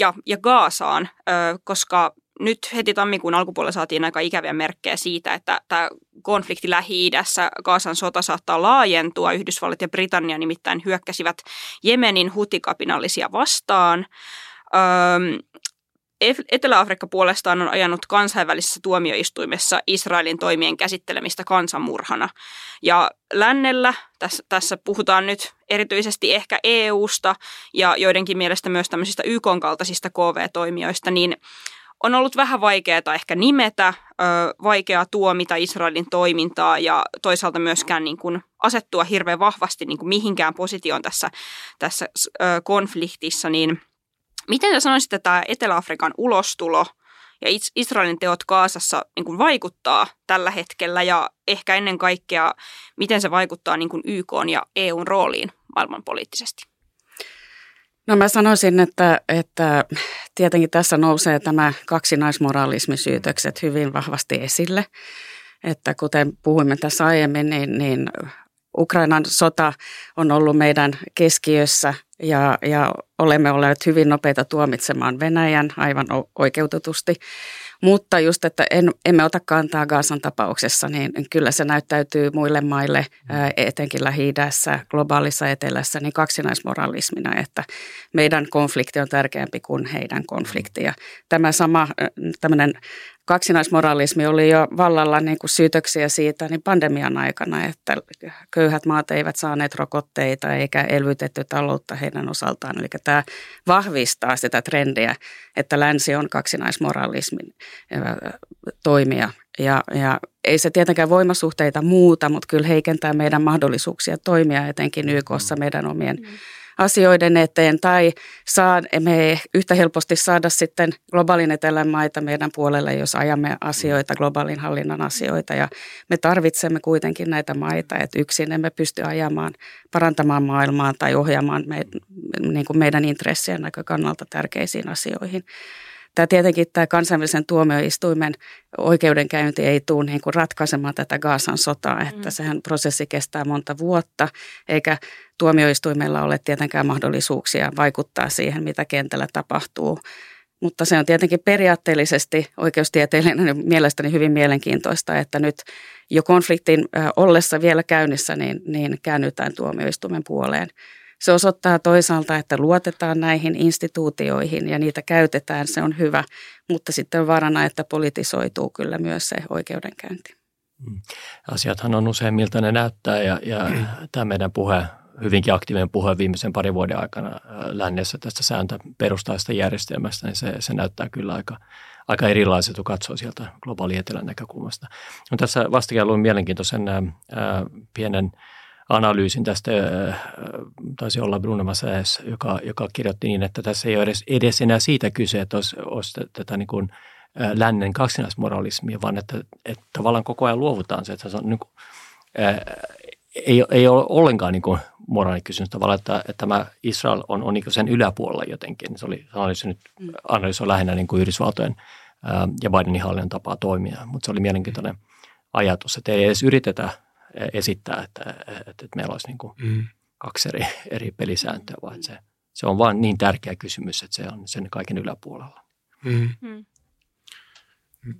ja, ja Gaasaan, äh, koska nyt heti tammikuun alkupuolella saatiin aika ikäviä merkkejä siitä, että tämä konflikti Lähi-idässä, Kaasan sota saattaa laajentua. Yhdysvallat ja Britannia nimittäin hyökkäsivät Jemenin hutikapinallisia vastaan. Öö, Etelä-Afrikka puolestaan on ajanut kansainvälisessä tuomioistuimessa Israelin toimien käsittelemistä kansanmurhana. Ja lännellä, tässä, tässä puhutaan nyt erityisesti ehkä EUsta ja joidenkin mielestä myös tämmöisistä YK-kaltaisista KV-toimijoista, niin on ollut vähän vaikeaa ehkä nimetä, vaikeaa tuomita Israelin toimintaa ja toisaalta myöskään niin kuin asettua hirveän vahvasti niin kuin mihinkään positioon tässä, tässä konfliktissa, niin miten te sanoisitte, että tämä Etelä-Afrikan ulostulo ja Israelin teot Kaasassa niin kuin vaikuttaa tällä hetkellä ja ehkä ennen kaikkea, miten se vaikuttaa niin kuin YK ja EUn rooliin maailmanpoliittisesti? No mä sanoisin, että, että tietenkin tässä nousee tämä kaksinaismoraalismisyytökset hyvin vahvasti esille. Että kuten puhuimme tässä aiemmin, niin, niin Ukrainan sota on ollut meidän keskiössä ja, ja olemme olleet hyvin nopeita tuomitsemaan Venäjän aivan oikeutetusti. Mutta just, että en, emme ota kantaa Gaasan tapauksessa, niin kyllä se näyttäytyy muille maille, etenkin Lähi-idässä, globaalissa etelässä, niin kaksinaismoralismina, että meidän konflikti on tärkeämpi kuin heidän konflikti. Ja tämä sama tämmöinen kaksinaismoralismi oli jo vallalla niin kuin syytöksiä siitä niin pandemian aikana, että köyhät maat eivät saaneet rokotteita eikä elvytetty taloutta heidän osaltaan. Eli tämä vahvistaa sitä trendiä, että länsi on kaksinaismoralismin toimija. Ja, ja ei se tietenkään voimasuhteita muuta, mutta kyllä heikentää meidän mahdollisuuksia toimia etenkin YKssa meidän omien mm asioiden eteen tai saa, me yhtä helposti saada sitten globaalin etelän maita meidän puolelle, jos ajamme asioita, globaalin hallinnan asioita ja me tarvitsemme kuitenkin näitä maita, että yksin emme pysty ajamaan, parantamaan maailmaa tai ohjaamaan me, niin kuin meidän intressien näkökannalta tärkeisiin asioihin. Tämä tietenkin tämä kansainvälisen tuomioistuimen oikeudenkäynti ei tule niin kuin ratkaisemaan tätä Gaasan sotaa, että mm. sehän prosessi kestää monta vuotta, eikä tuomioistuimella ole tietenkään mahdollisuuksia vaikuttaa siihen, mitä kentällä tapahtuu. Mutta se on tietenkin periaatteellisesti oikeustieteellinen mielestäni hyvin mielenkiintoista, että nyt jo konfliktin ollessa vielä käynnissä, niin, niin käännytään tuomioistuimen puoleen se osoittaa toisaalta, että luotetaan näihin instituutioihin ja niitä käytetään, se on hyvä, mutta sitten varana, että politisoituu kyllä myös se oikeudenkäynti. Mm. Asiathan on usein miltä ne näyttää ja, ja tämä meidän puhe, hyvinkin aktiivinen puhe viimeisen parin vuoden aikana äh, lännessä tästä sääntöperustaista järjestelmästä, niin se, se näyttää kyllä aika, aika erilaiset, kun katsoo sieltä globaali etelän näkökulmasta. No, tässä vastikään luin mielenkiintoisen ää, pienen analyysin tästä, ää, taisi olla Bruno Massaes, joka, joka kirjoitti niin, että tässä ei ole edes, edes enää siitä kyse, että olisi, olisi tätä niin kuin, ää, lännen kaksinaismoralismia, vaan että, että tavallaan koko ajan luovutaan se, että se on niin kuin, ää, ei, ei ole ollenkaan niin kuin moraalikysymys tavallaan, että, että tämä Israel on, on niin sen yläpuolella jotenkin. Se oli analyysi nyt mm. analyysi lähinnä niin kuin Yhdysvaltojen ää, ja Bidenin hallinnon tapaa toimia, mutta se oli mielenkiintoinen ajatus, että ei edes yritetä esittää, että, että, että meillä olisi niin kuin mm. kaksi eri, eri pelisääntöä, vaan se, se on vain niin tärkeä kysymys, että se on sen kaiken yläpuolella. Mm. Mm.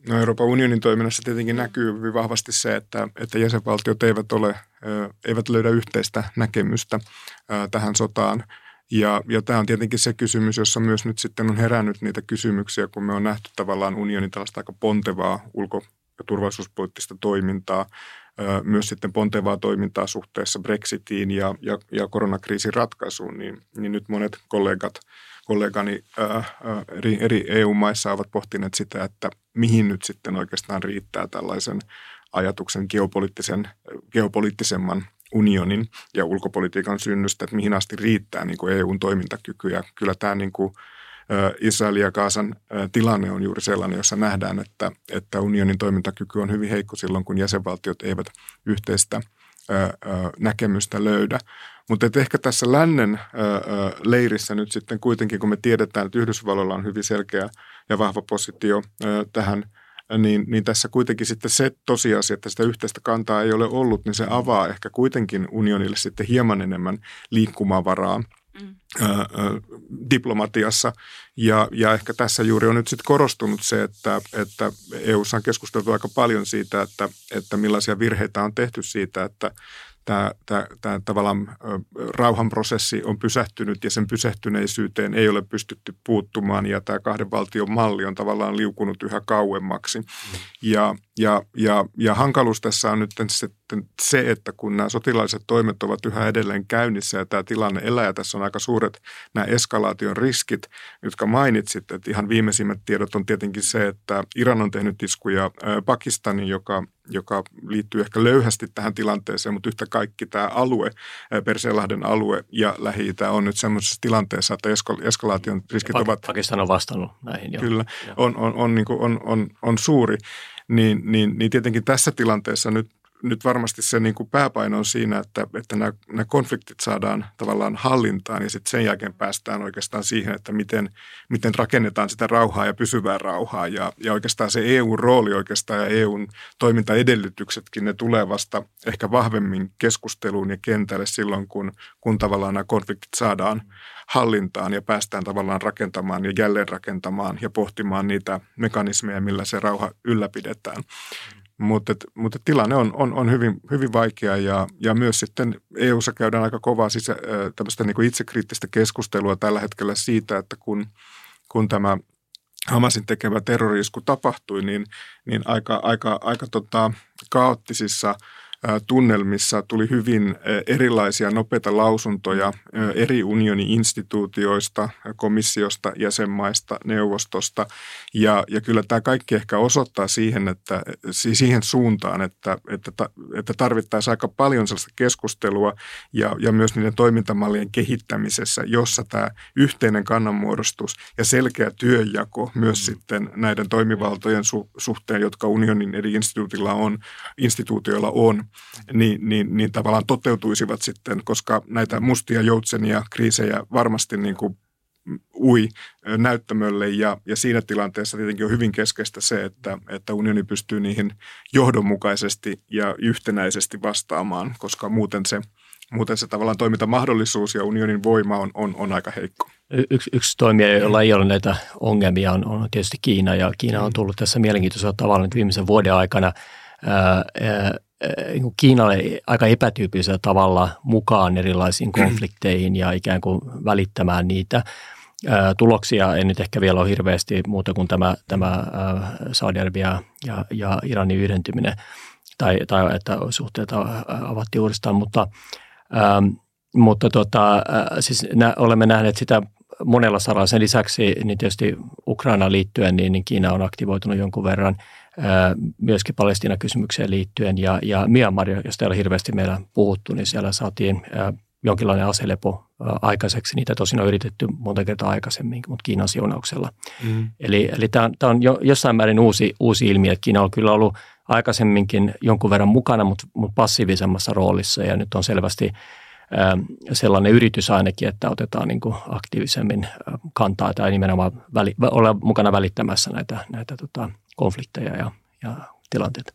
No Euroopan unionin toiminnassa tietenkin näkyy hyvin vahvasti se, että, että jäsenvaltiot eivät, ole, eivät löydä yhteistä näkemystä tähän sotaan. Ja, ja tämä on tietenkin se kysymys, jossa myös nyt sitten on herännyt niitä kysymyksiä, kun me on nähty tavallaan unionin tällaista aika pontevaa ulko- ja turvallisuuspoliittista toimintaa, myös sitten pontevaa toimintaa suhteessa Brexitiin ja, ja, ja koronakriisin ratkaisuun, niin, niin nyt monet kollegat – kollegani ää, eri, eri EU-maissa ovat pohtineet sitä, että mihin nyt sitten oikeastaan riittää tällaisen ajatuksen geopoliittisen, geopoliittisemman unionin ja ulkopolitiikan synnystä, että mihin asti riittää niin kuin EUn toimintakyky. Ja kyllä tämä niin kuin, Israelin ja Kaasan tilanne on juuri sellainen, jossa nähdään, että, että unionin toimintakyky on hyvin heikko silloin, kun jäsenvaltiot eivät yhteistä näkemystä löydä. Mutta ehkä tässä lännen leirissä nyt sitten kuitenkin, kun me tiedetään, että Yhdysvalloilla on hyvin selkeä ja vahva positio tähän niin, niin tässä kuitenkin sitten se tosiasia, että sitä yhteistä kantaa ei ole ollut, niin se avaa ehkä kuitenkin unionille sitten hieman enemmän liikkumavaraa mm. diplomatiassa. Ja, ja ehkä tässä juuri on nyt sitten korostunut se, että, että EUssa on keskusteltu aika paljon siitä, että, että millaisia virheitä on tehty siitä, että tämä, tämä, tämä tavallaan rauhanprosessi on pysähtynyt ja sen pysähtyneisyyteen ei ole pystytty puuttumaan ja tämä kahden valtion malli on tavallaan liukunut yhä kauemmaksi. Mm. Ja, ja, ja, ja hankaluus tässä on nyt sitten se, että kun nämä sotilaalliset toimet ovat yhä edelleen käynnissä ja tämä tilanne elää ja tässä on aika suuret nämä eskalaation riskit, jotka mainitsit, että ihan viimeisimmät tiedot on tietenkin se, että Iran on tehnyt iskuja Pakistanin, joka joka liittyy ehkä löyhästi tähän tilanteeseen, mutta yhtä kaikki tämä alue, Persianlahden alue ja lähi on nyt semmoisessa tilanteessa, että eskalaation riskit Pak- ovat... Pakistan on vastannut näihin jo. Kyllä, on, on, on, niin kuin, on, on, on suuri. Niin, niin, niin tietenkin tässä tilanteessa nyt nyt varmasti se niin kuin pääpaino on siinä, että, että nämä, nämä konfliktit saadaan tavallaan hallintaan ja sitten sen jälkeen päästään oikeastaan siihen, että miten, miten rakennetaan sitä rauhaa ja pysyvää rauhaa. Ja, ja oikeastaan se EU-rooli oikeastaan ja EUn toimintaedellytyksetkin, ne tulee vasta ehkä vahvemmin keskusteluun ja kentälle silloin, kun, kun tavallaan nämä konfliktit saadaan hallintaan ja päästään tavallaan rakentamaan ja jälleen rakentamaan ja pohtimaan niitä mekanismeja, millä se rauha ylläpidetään. Mutta, mutta tilanne on, on, on hyvin, hyvin vaikea ja, ja myös sitten EU-ssa käydään aika kovaa sisä, tämmöistä niin kuin itsekriittistä keskustelua tällä hetkellä siitä, että kun, kun tämä Hamasin tekemä terrorisku tapahtui, niin, niin aika, aika, aika tota, kaoottisissa – tunnelmissa tuli hyvin erilaisia nopeita lausuntoja eri unionin instituutioista, komissiosta, jäsenmaista, neuvostosta. Ja, ja kyllä tämä kaikki ehkä osoittaa siihen, että, siihen suuntaan, että, että, että tarvittaisiin aika paljon sellaista keskustelua ja, ja myös niiden toimintamallien kehittämisessä, jossa tämä yhteinen kannanmuodostus ja selkeä työnjako myös mm. sitten näiden toimivaltojen su, suhteen, jotka unionin eri instituutilla on, instituutioilla on, niin, niin, niin tavallaan toteutuisivat sitten, koska näitä mustia joutsenia, kriisejä varmasti niin kuin ui näyttämölle ja, ja siinä tilanteessa tietenkin on hyvin keskeistä se, että, että unioni pystyy niihin johdonmukaisesti ja yhtenäisesti vastaamaan, koska muuten se, muuten se tavallaan toimintamahdollisuus ja unionin voima on, on, on aika heikko. Yksi, yksi toimija, jolla ei ole näitä ongelmia, on, on tietysti Kiina ja Kiina on tullut tässä mielenkiintoisella tavalla nyt viimeisen vuoden aikana ää, ää, niin Kiinalle aika epätyypillisellä tavalla mukaan erilaisiin konflikteihin ja ikään kuin välittämään niitä. Tuloksia ei nyt ehkä vielä ole hirveästi muuta kuin tämä, tämä Saudi-Arabia ja, ja Iranin yhdentyminen tai, tai että suhteet avattiin uudestaan, mutta, ähm, mutta tota, siis nä, olemme nähneet sitä monella saralla. Sen lisäksi niin tietysti Ukrainaan liittyen, niin, niin Kiina on aktivoitunut jonkun verran myöskin Palestiina-kysymykseen liittyen. Ja, ja Myanmar, josta ei ole hirveästi meillä puhuttu, niin siellä saatiin jonkinlainen aselepo aikaiseksi. Niitä tosin on yritetty monta kertaa aikaisemmin, mutta Kiinan siunauksella. Mm. Eli, eli tämä on, tämä on jo, jossain määrin uusi, uusi ilmiö, että Kiina on kyllä ollut aikaisemminkin jonkun verran mukana, mutta, mutta passiivisemmassa roolissa ja nyt on selvästi sellainen yritys ainakin, että otetaan niin kuin aktiivisemmin kantaa tai nimenomaan väli, olla mukana välittämässä näitä, näitä tota, konflikteja ja, ja tilanteita.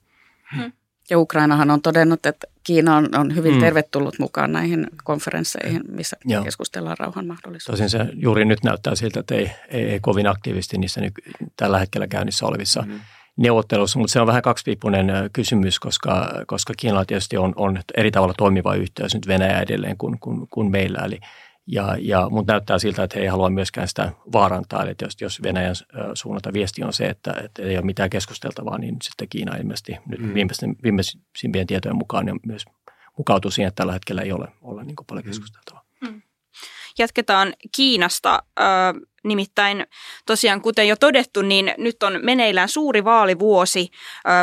Hmm. Ja Ukrainahan on todennut, että Kiina on, on hyvin hmm. tervetullut mukaan näihin konferensseihin, missä Joo. keskustellaan rauhan mahdollisuudesta. Tosin se juuri nyt näyttää siltä, että ei, ei, ei kovin aktiivisesti niissä nyt tällä hetkellä käynnissä olevissa hmm neuvottelussa, mutta se on vähän kaksipiippunen kysymys, koska, koska Kiinalla tietysti on, on eri tavalla toimiva yhteys nyt Venäjä edelleen kuin, kuin, kuin meillä. Eli, ja, ja, mutta näyttää siltä, että he ei halua myöskään sitä vaarantaa. Eli jos, jos Venäjän suunnalta viesti on se, että, että ei ole mitään keskusteltavaa, niin sitten Kiina ilmeisesti nyt mm. viimeisimpien tietojen mukaan niin myös mukautuu siihen, että tällä hetkellä ei ole, ole niin paljon mm. keskusteltavaa. Mm. Jatketaan Kiinasta. Nimittäin tosiaan, kuten jo todettu, niin nyt on meneillään suuri vaalivuosi,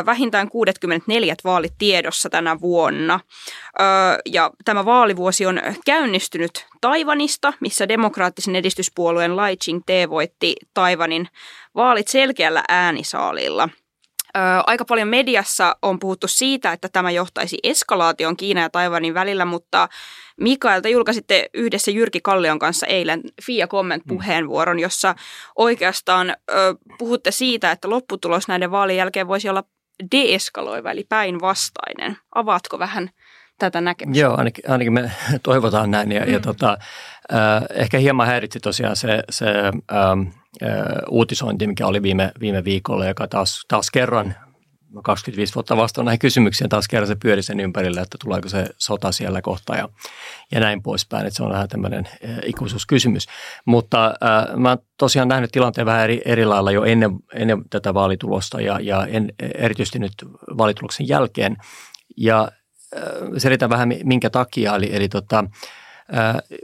vähintään 64 vaalit tiedossa tänä vuonna. Ja tämä vaalivuosi on käynnistynyt Taivanista, missä demokraattisen edistyspuolueen Lai Ching-te voitti Taivanin vaalit selkeällä äänisaalilla – aika paljon mediassa on puhuttu siitä, että tämä johtaisi eskalaation Kiinan ja Taiwanin välillä, mutta Mikael, te julkaisitte yhdessä Jyrki Kallion kanssa eilen FIA Comment-puheenvuoron, jossa oikeastaan ö, puhutte siitä, että lopputulos näiden vaalien jälkeen voisi olla deeskaloiva, eli päinvastainen. Avaatko vähän tätä näkemystä? Joo, ainakin, ainakin me toivotaan näin. Ja, mm. ja tota, äh, ehkä hieman häiritsi tosiaan se, se ähm, äh, uutisointi, mikä oli viime, viime viikolla, joka taas, taas kerran 25 vuotta vastaan näihin kysymyksiin, taas kerran se pyöri sen ympärille, että tuleeko se sota siellä kohta ja, ja näin poispäin. Että se on vähän tämmöinen äh, ikuisuuskysymys. Mutta äh, mä oon tosiaan nähnyt tilanteen vähän eri, eri lailla jo ennen, ennen tätä vaalitulosta ja, ja en, erityisesti nyt vaalituloksen jälkeen. Ja selitän vähän minkä takia. Eli, eli tota,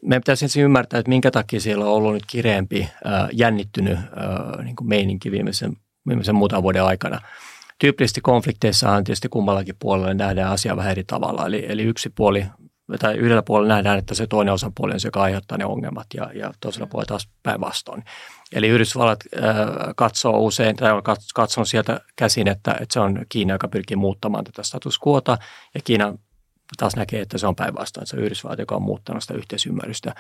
meidän pitäisi ensin ymmärtää, että minkä takia siellä on ollut nyt kireempi, jännittynyt niin kuin meininki viimeisen, viimeisen muutaman vuoden aikana. Tyypillisesti konflikteissahan tietysti kummallakin puolella nähdään asia vähän eri tavalla. Eli, eli yksi puoli tai yhdellä puolella nähdään, että se toinen osapuoli on se, joka aiheuttaa ne ongelmat ja, ja toisella puolella taas päinvastoin. Eli Yhdysvallat äh, katsoo usein, tai on katsonut sieltä käsin, että, että se on Kiina, joka pyrkii muuttamaan tätä status quota, ja Kiina taas näkee, että se on päinvastoin, että se on Yhdysvallat, joka on muuttanut sitä yhteisymmärrystä.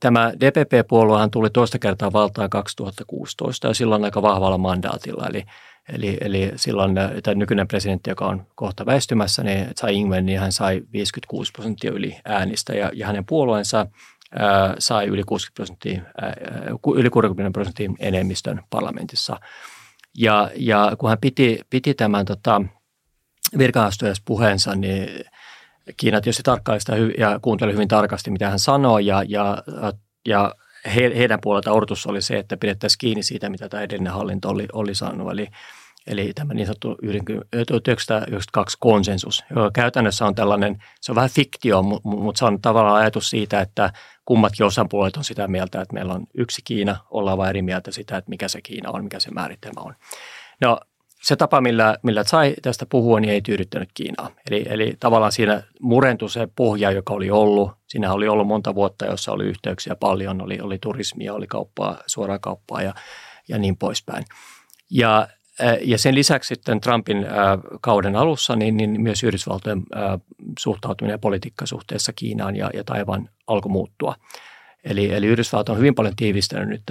Tämä DPP-puoluehan tuli toista kertaa valtaan 2016 ja silloin aika vahvalla mandaatilla, eli Eli, eli silloin tämä nykyinen presidentti, joka on kohta väistymässä, niin Tsai Ing-wen, niin hän sai 56 prosenttia yli äänistä ja, ja hänen puolueensa sai yli 60 prosenttia, yli 60 prosentin enemmistön parlamentissa. Ja, ja kun hän piti, piti tämän tota, puheensa, niin Kiina tietysti tarkkaili sitä ja kuunteli hyvin tarkasti, mitä hän sanoi ja, ja, ja he, heidän puolelta odotus oli se, että pidettäisiin kiinni siitä, mitä tämä edellinen hallinto oli, oli saanut. Eli, eli tämä niin sanottu 1992 konsensus, joka käytännössä on tällainen, se on vähän fiktio, mutta se on tavallaan ajatus siitä, että kummatkin osapuolet on sitä mieltä, että meillä on yksi Kiina, ollaan vain eri mieltä sitä, että mikä se Kiina on, mikä se määritelmä on. No se tapa, millä, millä sai tästä puhua, niin ei tyydyttänyt Kiinaa. Eli, eli tavallaan siinä murentui se pohja, joka oli ollut. Siinä oli ollut monta vuotta, jossa oli yhteyksiä paljon, oli, oli turismia, oli kauppaa, suoraa kauppaa ja, ja niin poispäin. Ja, ja sen lisäksi sitten Trumpin kauden alussa, niin, niin myös Yhdysvaltojen suhtautuminen ja politiikka suhteessa Kiinaan ja, ja Taivan alkoi muuttua. Eli, eli Yhdysvallat on hyvin paljon tiivistänyt nyt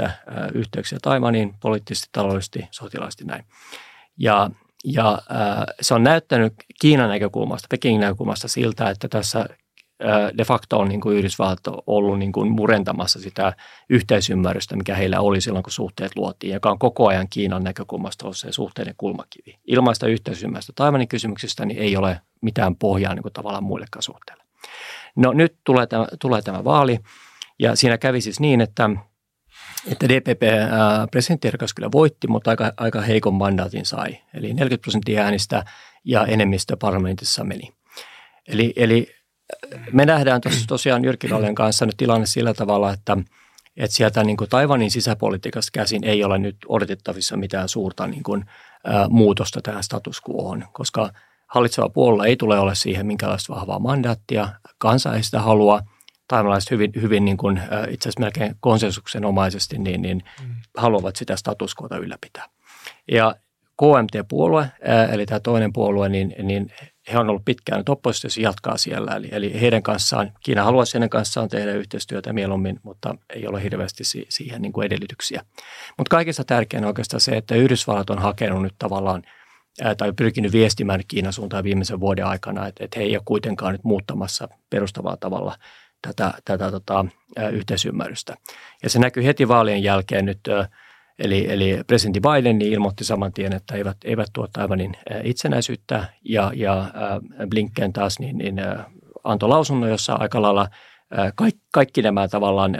yhteyksiä Taivaniin poliittisesti, taloudellisesti, sotilaisesti näin. Ja, ja äh, se on näyttänyt Kiinan näkökulmasta, Pekingin näkökulmasta siltä, että tässä de facto on niin kuin Yhdysvallat ollut niin kuin murentamassa sitä yhteisymmärrystä, mikä heillä oli silloin, kun suhteet luotiin, joka on koko ajan Kiinan näkökulmasta ollut se suhteiden kulmakivi. Ilman sitä yhteisymmärrystä Taiwanin kysymyksistä niin ei ole mitään pohjaa niin kuin tavallaan muillekaan suhteille. No nyt tulee tämä, tulee tämä vaali ja siinä kävi siis niin, että että DPP-presidenttiehdokas kyllä voitti, mutta aika, aika heikon mandaatin sai. Eli 40 prosenttia äänistä ja enemmistö parlamentissa meni. Eli, eli me nähdään tos, tosiaan Jyrki Vallen kanssa nyt tilanne sillä tavalla, että, että sieltä niin kuin Taivanin sisäpolitiikasta käsin ei ole nyt odotettavissa mitään suurta niin kuin, ä, muutosta tähän status quohon, koska hallitseva puolella ei tule ole siihen minkälaista vahvaa mandaattia, kansa ei sitä halua – taimalaiset hyvin, hyvin niin kuin, itse asiassa melkein konsensuksenomaisesti niin, niin mm. haluavat sitä status quota ylläpitää. Ja KMT-puolue, eli tämä toinen puolue, niin, niin he on ollut pitkään nyt oppositiossa jatkaa siellä. Eli, eli heidän kanssaan, Kiina haluaisi heidän kanssaan tehdä yhteistyötä mieluummin, mutta ei ole hirveästi siihen niin kuin edellytyksiä. Mutta kaikista tärkein on oikeastaan se, että Yhdysvallat on hakenut nyt tavallaan tai pyrkinyt viestimään Kiinan suuntaan viimeisen vuoden aikana, että, että he ei ole kuitenkaan nyt muuttamassa perustavalla tavalla – tätä, tätä tota, yhteisymmärrystä. Ja se näkyy heti vaalien jälkeen nyt, eli, eli presidentti Biden niin ilmoitti saman tien, että eivät, eivät tuo Taiwanin itsenäisyyttä, ja, ja Blinken taas niin, niin antoi lausunnon, jossa aika lailla kaikki, kaikki nämä tavallaan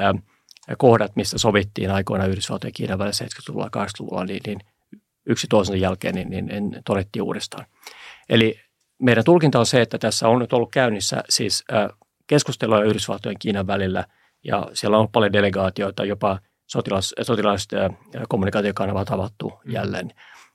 kohdat, mistä sovittiin aikoina Yhdysvaltojen ja Kiinan välillä 70-luvulla ja 80-luvulla, niin, niin yksi toisen jälkeen niin, niin, niin todettiin uudestaan. Eli meidän tulkinta on se, että tässä on nyt ollut käynnissä siis keskustelua Yhdysvaltojen ja Kiinan välillä ja siellä on paljon delegaatioita, jopa sotilas, sotilaiset kommunikaatiokanavat avattu mm. jälleen.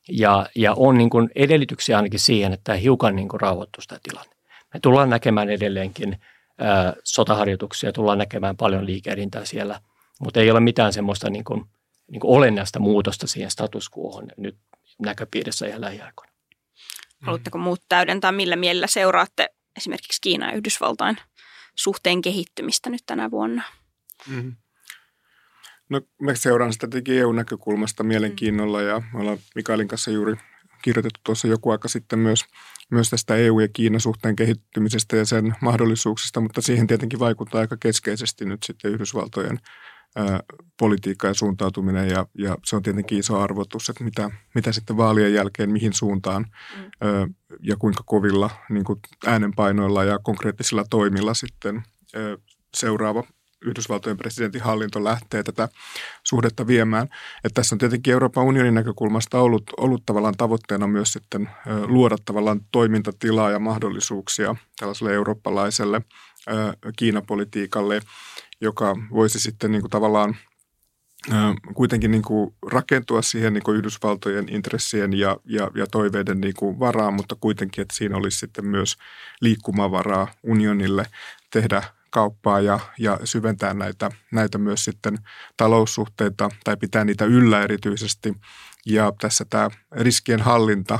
Ja, ja on niin kuin edellytyksiä ainakin siihen, että hiukan niin kuin rauhoittuu sitä tilanne. Me tullaan näkemään edelleenkin ää, sotaharjoituksia, tullaan näkemään paljon liikehdintää siellä, mutta ei ole mitään semmoista niin kuin, niin kuin olennaista muutosta siihen status quohon nyt näköpiirissä ja lähiaikoina. Haluatteko muut täydentää, millä mielellä seuraatte esimerkiksi Kiina ja Yhdysvaltain suhteen kehittymistä nyt tänä vuonna? Mm. No mä seuraan sitä tietenkin EU-näkökulmasta mielenkiinnolla ja me ollaan Mikaelin kanssa juuri kirjoitettu tuossa joku aika sitten myös, myös tästä EU- ja Kiinan suhteen kehittymisestä ja sen mahdollisuuksista, mutta siihen tietenkin vaikuttaa aika keskeisesti nyt sitten Yhdysvaltojen ää, politiikka ja suuntautuminen ja, ja se on tietenkin iso arvotus, että mitä, mitä sitten vaalien jälkeen, mihin suuntaan mm. ää, ja kuinka kovilla niin kuin äänenpainoilla ja konkreettisilla toimilla sitten ää, seuraava Yhdysvaltojen presidentin hallinto lähtee tätä suhdetta viemään. Että tässä on tietenkin Euroopan unionin näkökulmasta ollut, ollut tavallaan tavoitteena myös sitten luoda tavallaan toimintatilaa ja mahdollisuuksia tällaiselle eurooppalaiselle Kiinapolitiikalle, joka voisi sitten niin kuin tavallaan kuitenkin niin kuin rakentua siihen niin kuin Yhdysvaltojen intressien ja, ja, ja toiveiden niin kuin varaan, mutta kuitenkin, että siinä olisi sitten myös liikkumavaraa unionille tehdä kauppaa ja, ja syventää näitä, näitä myös sitten taloussuhteita tai pitää niitä yllä erityisesti. Ja tässä tämä riskien hallinta,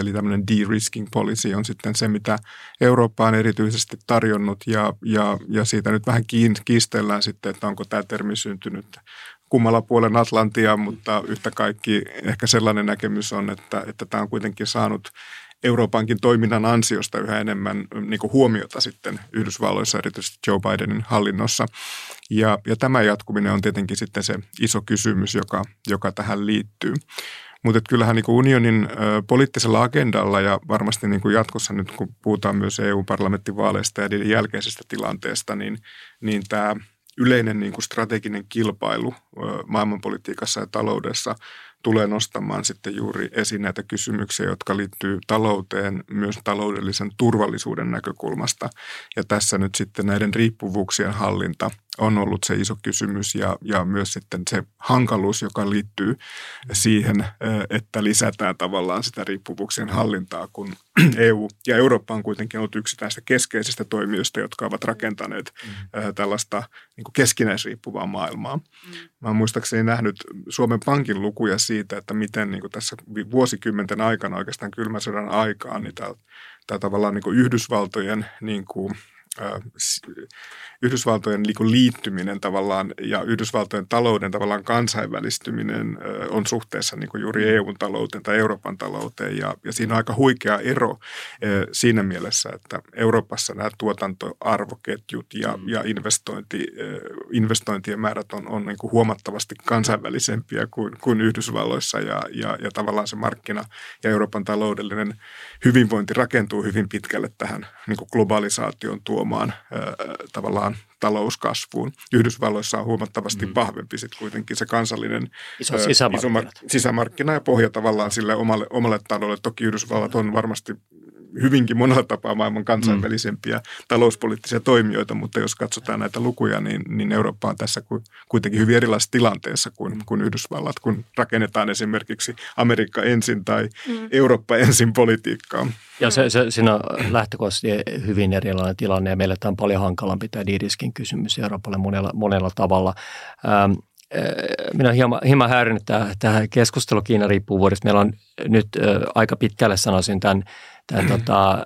eli tämmöinen de-risking policy on sitten se, mitä Eurooppa on erityisesti tarjonnut ja, ja, ja siitä nyt vähän kiistellään sitten, että onko tämä termi syntynyt kummalla puolen Atlantia, mutta yhtä kaikki ehkä sellainen näkemys on, että, että tämä on kuitenkin saanut Euroopankin toiminnan ansiosta yhä enemmän niin kuin huomiota sitten Yhdysvalloissa, erityisesti Joe Bidenin hallinnossa. Ja, ja tämä jatkuminen on tietenkin sitten se iso kysymys, joka, joka tähän liittyy. Mutta kyllähän niin unionin ö, poliittisella agendalla ja varmasti niin kuin jatkossa nyt, kun puhutaan myös EU-parlamenttivaaleista ja niiden jälkeisestä tilanteesta, niin, niin tämä yleinen niin kuin strateginen kilpailu ö, maailmanpolitiikassa ja taloudessa – tulee nostamaan sitten juuri esiin näitä kysymyksiä, jotka liittyy talouteen myös taloudellisen turvallisuuden näkökulmasta. Ja tässä nyt sitten näiden riippuvuuksien hallinta on ollut se iso kysymys ja, ja myös sitten se hankaluus, joka liittyy siihen, että lisätään tavallaan sitä riippuvuuksien hallintaa, kun EU ja Eurooppa on kuitenkin ollut yksi näistä keskeisistä toimijoista, jotka ovat rakentaneet mm. tällaista niin kuin keskinäisriippuvaa maailmaa. Mm. Mä muistaakseni nähnyt Suomen Pankin lukuja siitä, että miten niin kuin tässä vuosikymmenten aikana oikeastaan kylmän sodan aikaan, niin tämä, tämä tavallaan niin kuin Yhdysvaltojen niin kuin Yhdysvaltojen niin liittyminen tavallaan ja Yhdysvaltojen talouden tavallaan kansainvälistyminen on suhteessa niin kuin juuri EU-talouteen tai Euroopan talouteen. Ja, ja siinä on aika huikea ero siinä mielessä, että Euroopassa nämä tuotantoarvoketjut ja, mm. ja investointi, investointien määrät on, on niin kuin huomattavasti kansainvälisempiä kuin, kuin Yhdysvalloissa ja, ja, ja tavallaan se markkina ja Euroopan taloudellinen hyvinvointi rakentuu hyvin pitkälle tähän niin kuin globalisaation tuomaan tavallaan talouskasvuun. Yhdysvalloissa on huomattavasti mm. vahvempi sitten kuitenkin se kansallinen Iso sisämarkkina. Iso sisämarkkina ja pohja tavallaan sille omalle, omalle taloudelle. Toki Yhdysvallat on varmasti hyvinkin monella tapaa maailman kansainvälisempiä mm. talouspoliittisia toimijoita, mutta jos katsotaan näitä lukuja, niin, niin Eurooppa on tässä kuitenkin hyvin erilaisessa tilanteessa kuin, kuin Yhdysvallat, kun rakennetaan esimerkiksi Amerikka ensin tai mm. Eurooppa ensin politiikkaa. Ja se, se, siinä on lähtökohtaisesti hyvin erilainen tilanne ja meille tämä on paljon hankalampi tämä D-riskin kysymys Euroopalle monella, monella tavalla. Ähm, äh, minä olen hieman, hieman häirinyt tämä keskustelu Kiina-riippuvuudesta. Meillä on nyt äh, aika pitkälle sanoisin tämän tämän tota,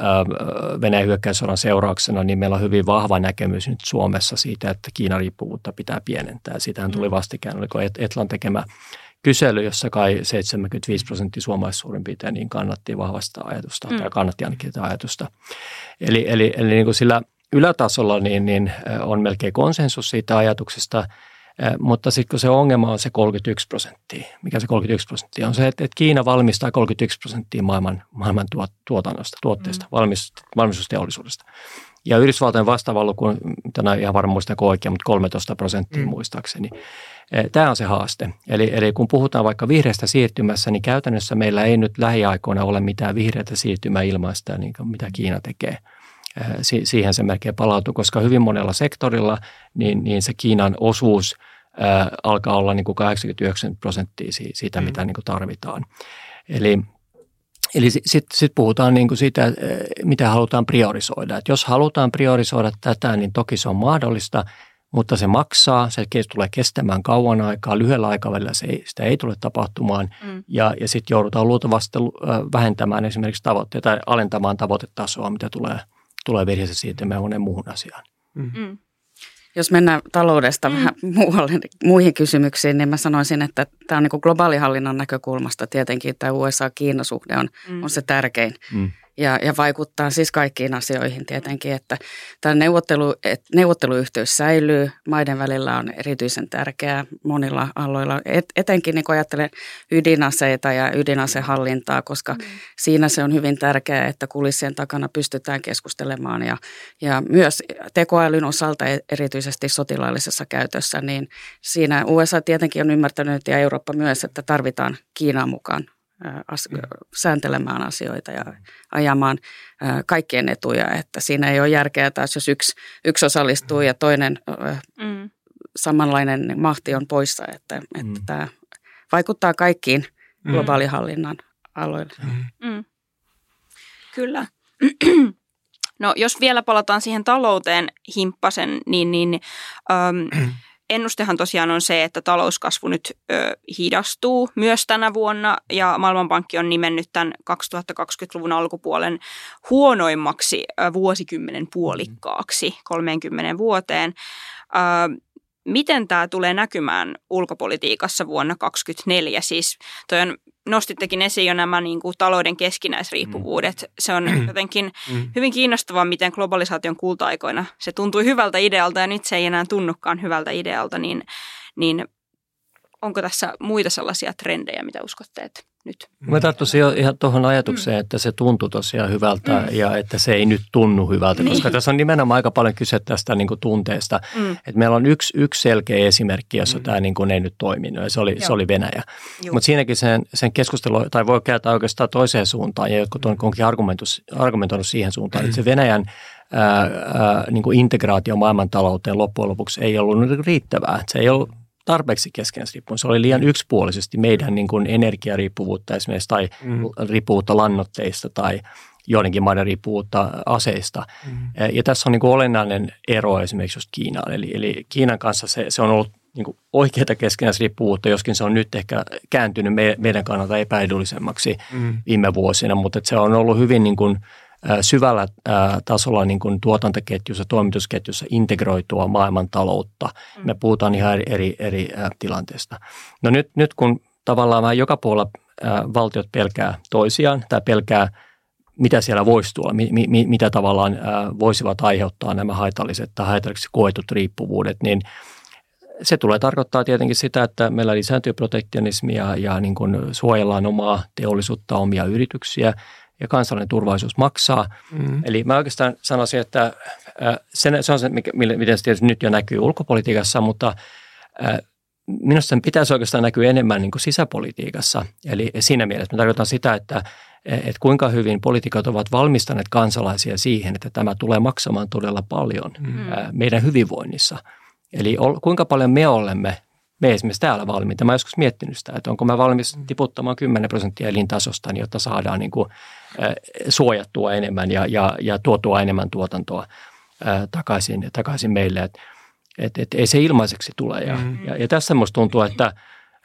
Venäjän hyökkäyssodan seurauksena, niin meillä on hyvin vahva näkemys nyt Suomessa siitä, että Kiinan riippuvuutta pitää pienentää. Siitähän tuli mm. vastikään, oliko Etlan tekemä kysely, jossa kai 75 prosenttia suomalaisista suurin piirtein niin kannatti vahvasta ajatusta, mm. tai kannatti ainakin tätä ajatusta. Eli, eli, eli niin kuin sillä ylätasolla niin, niin on melkein konsensus siitä ajatuksesta – mutta sitten kun se ongelma on se 31 prosenttia, mikä se 31 prosenttia on se, että, että Kiina valmistaa 31 prosenttia maailman, maailman tuotannosta, tuotteista, mm. valmistusteollisuudesta. Ja Yhdysvaltojen vastaava luku, tänään ihan varmaan muistanko oikein, mutta 13 prosenttia mm. muistaakseni. Tämä on se haaste. Eli, eli kun puhutaan vaikka vihreästä siirtymässä, niin käytännössä meillä ei nyt lähiaikoina ole mitään vihreätä siirtymää ilman sitä, niin mitä Kiina tekee – siihen se melkein palautuu, koska hyvin monella sektorilla niin, niin se Kiinan osuus ää, alkaa olla niin kuin 89 prosenttia siitä, mm. mitä niin kuin tarvitaan. Eli Eli sitten sit puhutaan niin kuin siitä, mitä halutaan priorisoida. Et jos halutaan priorisoida tätä, niin toki se on mahdollista, mutta se maksaa, se tulee kestämään kauan aikaa, lyhyellä aikavälillä se ei, sitä ei tule tapahtumaan mm. ja, ja sitten joudutaan luultavasti vähentämään esimerkiksi tavoitteita tai alentamaan tavoitetasoa, mitä tulee tulee virheessä siirtymään monen muuhun asiaan. Mm. Mm. Jos mennään taloudesta mm. vähän muualle, muihin kysymyksiin, niin mä sanoisin, että tämä on niin globaalihallinnan näkökulmasta tietenkin tämä USA-Kiina-suhde on, mm. on se tärkein. Mm ja, ja vaikuttaa siis kaikkiin asioihin tietenkin, että tämä neuvottelu, että neuvotteluyhteys säilyy, maiden välillä on erityisen tärkeää monilla aloilla, et, etenkin niin kun ajattelen ydinaseita ja ydinasehallintaa, koska mm. siinä se on hyvin tärkeää, että kulissien takana pystytään keskustelemaan. Ja, ja myös tekoälyn osalta e, erityisesti sotilaallisessa käytössä, niin siinä USA tietenkin on ymmärtänyt ja Eurooppa myös, että tarvitaan Kiinaa mukaan as- mm. sääntelemään asioita ja ajamaan kaikkien etuja. Että siinä ei ole järkeä taas, jos yksi, yksi osallistuu ja toinen mm. samanlainen mahti on poissa. Että, että mm. tämä vaikuttaa kaikkiin mm. globaalihallinnan aloille. Mm. Mm. Kyllä. No jos vielä palataan siihen talouteen himppasen, niin, niin ähm, ennustehan tosiaan on se, että talouskasvu nyt ö, hidastuu myös tänä vuonna ja Maailmanpankki on nimennyt tämän 2020-luvun alkupuolen huonoimmaksi ö, vuosikymmenen puolikkaaksi 30 vuoteen. Ö, miten tämä tulee näkymään ulkopolitiikassa vuonna 2024? Siis toi on nostittekin esiin jo nämä niin kuin, talouden keskinäisriippuvuudet. Mm. Se on jotenkin mm. hyvin kiinnostavaa, miten globalisaation kulta-aikoina se tuntui hyvältä idealta ja nyt se ei enää tunnukaan hyvältä idealta, niin, niin onko tässä muita sellaisia trendejä, mitä uskotte, että nyt. Mä tarttuisin jo ihan tuohon ajatukseen, mm. että se tuntui tosiaan hyvältä mm. ja että se ei nyt tunnu hyvältä, niin. koska tässä on nimenomaan aika paljon kyse tästä niin kuin tunteesta. Mm. Että meillä on yksi, yksi selkeä esimerkki, jossa mm. tämä niin kuin ei nyt toiminut ja se oli, se oli Venäjä. Mutta siinäkin sen, sen keskustelu, tai voi kääntää oikeastaan toiseen suuntaan ja jotkut on argumentoinut siihen suuntaan, mm. että se Venäjän ää, ää, niin kuin integraatio maailmantalouteen loppujen lopuksi ei ollut riittävää. Se ei ollut tarpeeksi keskenäisriippuvuus. Se oli liian yksipuolisesti meidän niin kuin energiariippuvuutta esimerkiksi tai mm. riippuvuutta lannoitteista tai joidenkin maiden riippuvuutta aseista. Mm. Ja tässä on niin kuin olennainen ero esimerkiksi just Kiinaan. Eli, eli Kiinan kanssa se, se on ollut niin kuin oikeaa keskenäisriippuvuutta, joskin se on nyt ehkä kääntynyt me, meidän kannalta epäedullisemmaksi mm. viime vuosina, mutta se on ollut hyvin niin kuin, syvällä tasolla niin kuin tuotantoketjussa, toimitusketjussa integroitua maailmantaloutta. Mm. Me puhutaan ihan eri, eri, eri tilanteesta. No nyt, nyt kun tavallaan joka puolella valtiot pelkää toisiaan tai pelkää mitä siellä voisi tulla, mi, mi, mitä tavallaan voisivat aiheuttaa nämä haitalliset tai haitalliseksi koetut riippuvuudet, niin se tulee tarkoittaa tietenkin sitä, että meillä lisääntyy protektionismia ja niin kuin suojellaan omaa teollisuutta, omia yrityksiä ja kansallinen turvallisuus maksaa. Mm. Eli mä oikeastaan sanoisin, että se, se on se, miten se tietysti nyt jo näkyy ulkopolitiikassa, mutta minusta sen pitäisi oikeastaan näkyä enemmän niin kuin sisäpolitiikassa. Eli siinä mielessä me tarkoitan sitä, että, että kuinka hyvin poliitikot ovat valmistaneet kansalaisia siihen, että tämä tulee maksamaan todella paljon mm. meidän hyvinvoinnissa. Eli kuinka paljon me olemme, me esimerkiksi täällä valmiita. Mä joskus miettinyt sitä, että onko mä valmis mm. tiputtamaan 10 prosenttia elintasosta, jotta saadaan niin kuin, suojattua enemmän ja, ja, ja tuotua enemmän tuotantoa takaisin, takaisin meille. Että että et ei se ilmaiseksi tule. Ja, mm. ja, ja tässä minusta tuntuu, että,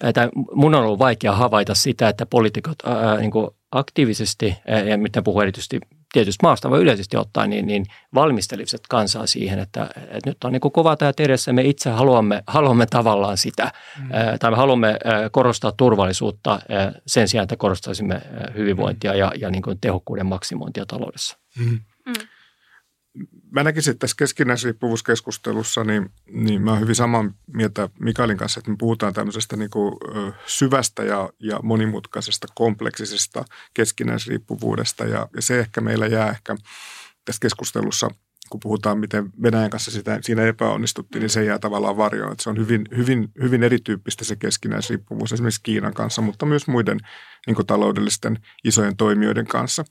että mun on ollut vaikea havaita sitä, että poliitikot ää, niin aktiivisesti, ja mitä puhuu erityisesti tietysti maasta, vaan yleisesti ottaen, niin, niin valmistelisivat kansaa siihen, että, että nyt on niin kuin kova tämä edessä, me itse haluamme, haluamme tavallaan sitä, mm. tai me haluamme korostaa turvallisuutta sen sijaan, että korostaisimme hyvinvointia ja, ja niin kuin tehokkuuden maksimointia taloudessa. Mm. Mm mä näkisin, että tässä keskinäisriippuvuuskeskustelussa, niin, niin mä oon hyvin samaa mieltä Mikaelin kanssa, että me puhutaan tämmöisestä niin kuin, syvästä ja, ja monimutkaisesta, kompleksisesta keskinäisriippuvuudesta. Ja, ja se ehkä meillä jää ehkä tässä keskustelussa – kun puhutaan, miten Venäjän kanssa sitä, siinä epäonnistuttiin, niin se jää tavallaan varjoon. Että se on hyvin, hyvin, hyvin erityyppistä se keskinäisriippuvuus esimerkiksi Kiinan kanssa, mutta myös muiden niin taloudellisten isojen toimijoiden kanssa.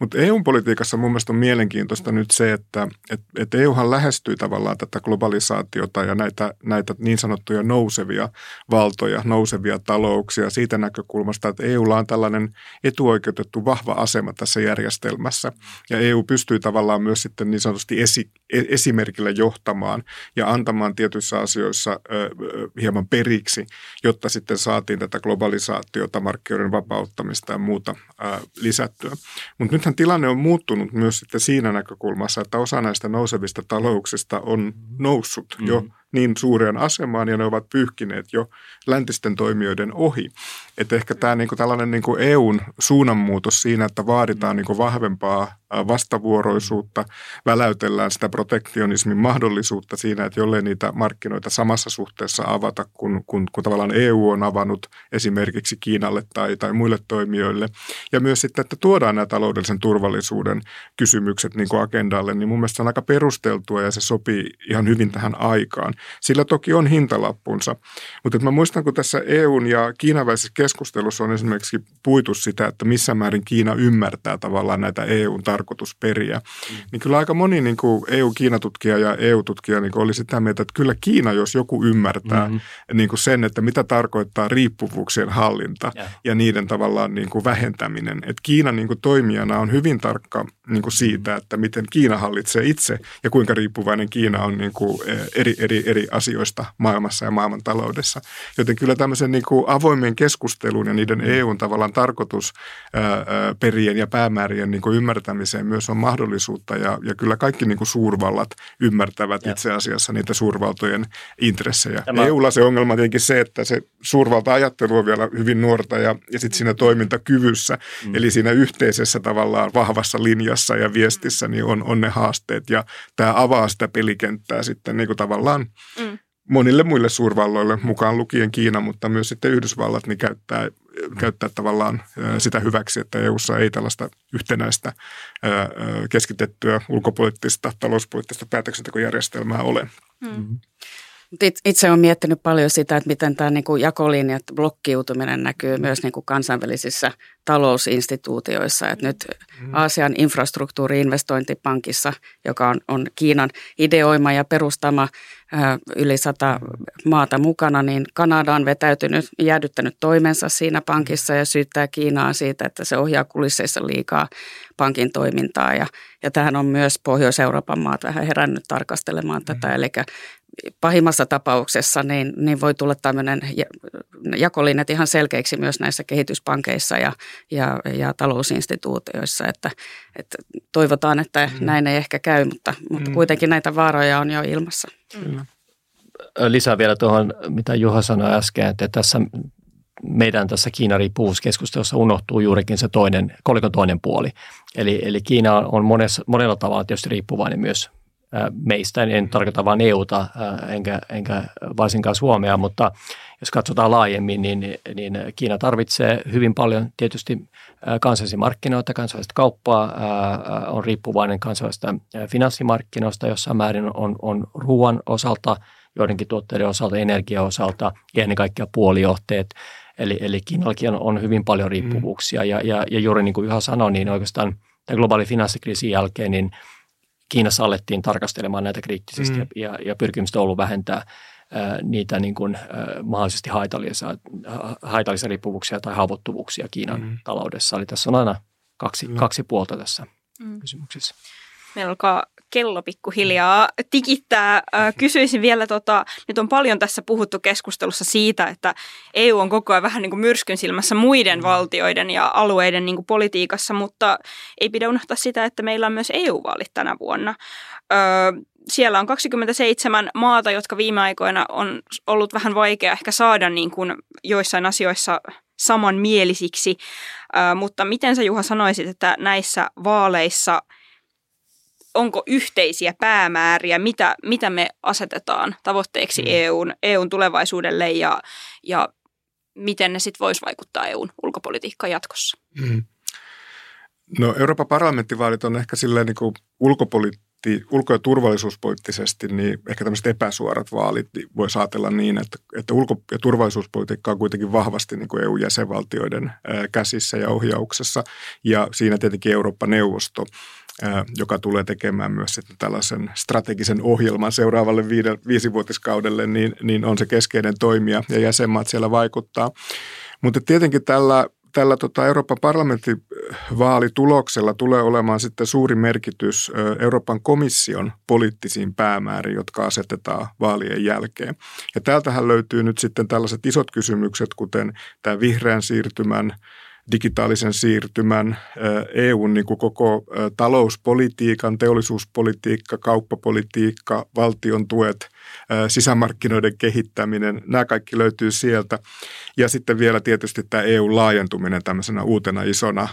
Mutta EU-politiikassa mun mielestä on mielenkiintoista nyt se, että et, et EUhan lähestyy tavallaan tätä globalisaatiota ja näitä, näitä niin sanottuja nousevia valtoja, nousevia talouksia siitä näkökulmasta, että EUlla on tällainen etuoikeutettu vahva asema tässä järjestelmässä. Ja EU pystyy tavallaan myös sitten niin sanotusti esi, e, esimerkillä johtamaan ja antamaan tietyissä asioissa ö, hieman periksi, jotta sitten saatiin tätä globalisaatiota, markkinoiden vapauttamista ja muuta ö, lisättyä. Mutta nythän tilanne on muuttunut myös sitten siinä näkökulmassa, että osa näistä nousevista talouksista on noussut mm-hmm. jo niin suureen asemaan ja ne ovat pyyhkineet jo läntisten toimijoiden ohi. Että ehkä tämä niin kuin tällainen niin kuin EUn suunnanmuutos siinä, että vaaditaan niin kuin vahvempaa vastavuoroisuutta, väläytellään sitä protektionismin mahdollisuutta siinä, että jollei niitä markkinoita samassa suhteessa avata, kun, kun, kun tavallaan EU on avannut esimerkiksi Kiinalle tai, tai muille toimijoille. Ja myös sitten, että tuodaan nämä taloudellisen turvallisuuden kysymykset niin kuin agendalle, niin mun mielestä se on aika perusteltua ja se sopii ihan hyvin tähän aikaan. Sillä toki on hintalappunsa, mutta mä muistan, kun tässä EUn ja Kiinan välisessä keskustelussa on esimerkiksi puitu sitä, että missä määrin Kiina ymmärtää tavallaan näitä EUn tarkoitusperiä, mm. niin kyllä aika moni niin kuin EU-Kiinatutkija ja EU-tutkija niin oli sitä mieltä, että kyllä Kiina, jos joku ymmärtää mm-hmm. niin kuin sen, että mitä tarkoittaa riippuvuuksien hallinta yeah. ja niiden tavallaan niin kuin vähentäminen. Että Kiina niin kuin toimijana on hyvin tarkka niin kuin siitä, että miten Kiina hallitsee itse ja kuinka riippuvainen Kiina on niin kuin e, eri, eri, eri asioista maailmassa ja maailman taloudessa. Joten kyllä tämmöisen niin kuin avoimen keskustelun ja niiden EUn tavallaan tarkoitusperien ja päämäärien niin kuin ymmärtämiseen myös on mahdollisuutta ja, ja kyllä kaikki niin kuin suurvallat ymmärtävät ja. itse asiassa niitä suurvaltojen intressejä. Tämä... EUlla se ongelma on tietenkin se, että se suurvalta-ajattelu on vielä hyvin nuorta ja, ja sitten siinä toimintakyvyssä, mm. eli siinä yhteisessä tavallaan vahvassa linjassa ja viestissä niin on, on ne haasteet ja tämä avaa sitä pelikenttää sitten niin kuin tavallaan mm. monille muille suurvalloille, mukaan lukien Kiina, mutta myös sitten Yhdysvallat, niin käyttää, käyttää tavallaan sitä hyväksi, että EUssa ei tällaista yhtenäistä keskitettyä ulkopoliittista, talouspoliittista päätöksentekojärjestelmää ole. Mm. Itse olen miettinyt paljon sitä, että miten tämä niin kuin jakolinjat, blokkiutuminen näkyy myös niin kuin kansainvälisissä talousinstituutioissa. Että nyt mm. Aasian infrastruktuuriinvestointipankissa, joka on, on Kiinan ideoima ja perustama yli sata maata mukana, niin Kanada on vetäytynyt, jäädyttänyt toimensa siinä pankissa ja syyttää Kiinaa siitä, että se ohjaa kulisseissa liikaa pankin toimintaa. Ja, ja tähän on myös Pohjois-Euroopan maat vähän herännyt tarkastelemaan tätä. Mm. Eli pahimmassa tapauksessa niin, niin voi tulla tämmöinen jakolinjat ihan selkeiksi myös näissä kehityspankeissa ja, ja, ja talousinstituutioissa, että, että toivotaan, että mm. näin ei ehkä käy, mutta, mutta mm. kuitenkin näitä vaaroja on jo ilmassa. Mm. Lisää vielä tuohon, mitä Juha sanoi äsken, että tässä meidän tässä Kiina-riippuvuuskeskustelussa unohtuu juurikin se toinen, kolikon toinen puoli. Eli, eli Kiina on monessa, monella tavalla tietysti riippuvainen myös meistä, en tarkoita vain EUta enkä, enkä varsinkaan Suomea, mutta jos katsotaan laajemmin, niin, niin Kiina tarvitsee hyvin paljon tietysti kansallisia markkinoita, kansallista kauppaa, on riippuvainen kansallisista finanssimarkkinoista, jossa määrin on, on ruoan osalta, joidenkin tuotteiden osalta, energian osalta ja ennen kaikkea puolijohteet. Eli, eli Kiinallakin on, hyvin paljon riippuvuuksia ja, ja, ja juuri niin kuin Juha sanoi, niin oikeastaan tämän globaalin finanssikriisin jälkeen niin – Kiinassa alettiin tarkastelemaan näitä kriittisesti mm. ja, ja pyrkimystä on ollut vähentää ää, niitä niin kuin, mahdollisesti haitallisia, haitallisia riippuvuuksia tai haavoittuvuuksia Kiinan mm. taloudessa. Eli tässä on aina kaksi, mm. kaksi puolta tässä mm. kysymyksessä. Meillä alkaa kello pikkuhiljaa tikittää. Kysyisin vielä, tota, nyt on paljon tässä puhuttu keskustelussa siitä, että EU on koko ajan vähän niin kuin myrskyn silmässä muiden valtioiden ja alueiden niin kuin politiikassa, mutta ei pidä unohtaa sitä, että meillä on myös EU-vaalit tänä vuonna. siellä on 27 maata, jotka viime aikoina on ollut vähän vaikea ehkä saada niin kuin joissain asioissa samanmielisiksi, mutta miten sä Juha sanoisit, että näissä vaaleissa – onko yhteisiä päämääriä, mitä, mitä me asetetaan tavoitteeksi mm. EUn, EUn tulevaisuudelle ja, ja miten ne sitten voisi vaikuttaa EUn ulkopolitiikkaan jatkossa? Mm. No Euroopan parlamenttivaalit on ehkä silleen niin kuin ulkopoliitti, ulko- ja turvallisuuspoliittisesti niin ehkä tämmöiset epäsuorat vaalit niin voisi ajatella niin, että, että ulko- ja turvallisuuspolitiikka on kuitenkin vahvasti niin kuin EU-jäsenvaltioiden käsissä ja ohjauksessa ja siinä tietenkin Eurooppa-neuvosto joka tulee tekemään myös sitten tällaisen strategisen ohjelman seuraavalle viisivuotiskaudelle, niin, niin on se keskeinen toimija ja jäsenmaat siellä vaikuttaa. Mutta tietenkin tällä tällä tota Euroopan parlamenttivaalituloksella tulee olemaan sitten suuri merkitys Euroopan komission poliittisiin päämääriin, jotka asetetaan vaalien jälkeen. Ja täältähän löytyy nyt sitten tällaiset isot kysymykset, kuten tämä vihreän siirtymän digitaalisen siirtymän, EUn niin kuin koko talouspolitiikan, teollisuuspolitiikka, kauppapolitiikka, valtion tuet, sisämarkkinoiden kehittäminen, nämä kaikki löytyy sieltä. Ja sitten vielä tietysti tämä EU-laajentuminen tämmöisenä uutena isona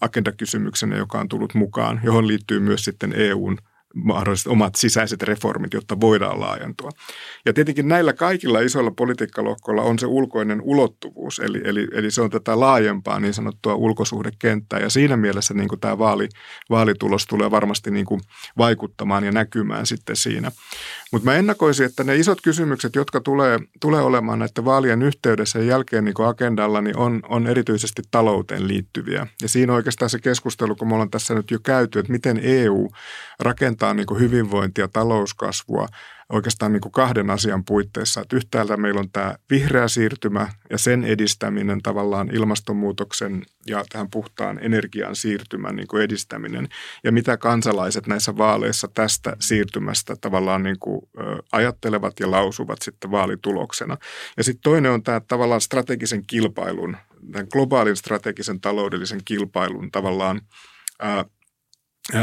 agendakysymyksenä, joka on tullut mukaan, johon liittyy myös sitten EUn mahdolliset omat sisäiset reformit, jotta voidaan laajentua. Ja tietenkin näillä kaikilla isoilla politiikkalohkoilla on se ulkoinen ulottuvuus, eli, eli, eli se on tätä laajempaa niin sanottua ulkosuhdekenttää, ja siinä mielessä niin kuin tämä vaali, vaalitulos tulee varmasti niin kuin vaikuttamaan ja näkymään sitten siinä. Mutta mä ennakoisin, että ne isot kysymykset, jotka tulee, tulee olemaan näiden vaalien yhteydessä ja jälkeen niin agendalla, niin on, on erityisesti talouteen liittyviä. Ja siinä oikeastaan se keskustelu, kun me ollaan tässä nyt jo käyty, että miten EU rakentaa niin hyvinvointia, talouskasvua – oikeastaan niin kuin kahden asian puitteissa. Että yhtäältä meillä on tämä vihreä siirtymä ja sen edistäminen tavallaan ilmastonmuutoksen ja tähän puhtaan energian siirtymän niin kuin edistäminen. Ja mitä kansalaiset näissä vaaleissa tästä siirtymästä tavallaan niin kuin, ajattelevat ja lausuvat sitten vaalituloksena. Ja sitten toinen on tämä tavallaan strategisen kilpailun, tämän globaalin strategisen taloudellisen kilpailun tavallaan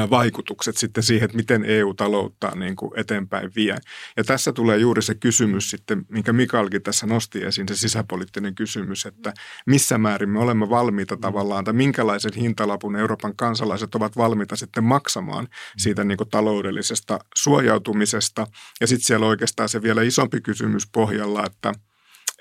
vaikutukset sitten siihen, että miten EU-taloutta niin kuin eteenpäin vie. Ja tässä tulee juuri se kysymys sitten, minkä Mikalkin tässä nosti esiin, se sisäpoliittinen kysymys, että missä määrin me olemme valmiita tavallaan, tai minkälaisen hintalapun Euroopan kansalaiset ovat valmiita sitten maksamaan siitä niin kuin taloudellisesta suojautumisesta. Ja sitten siellä oikeastaan se vielä isompi kysymys pohjalla, että –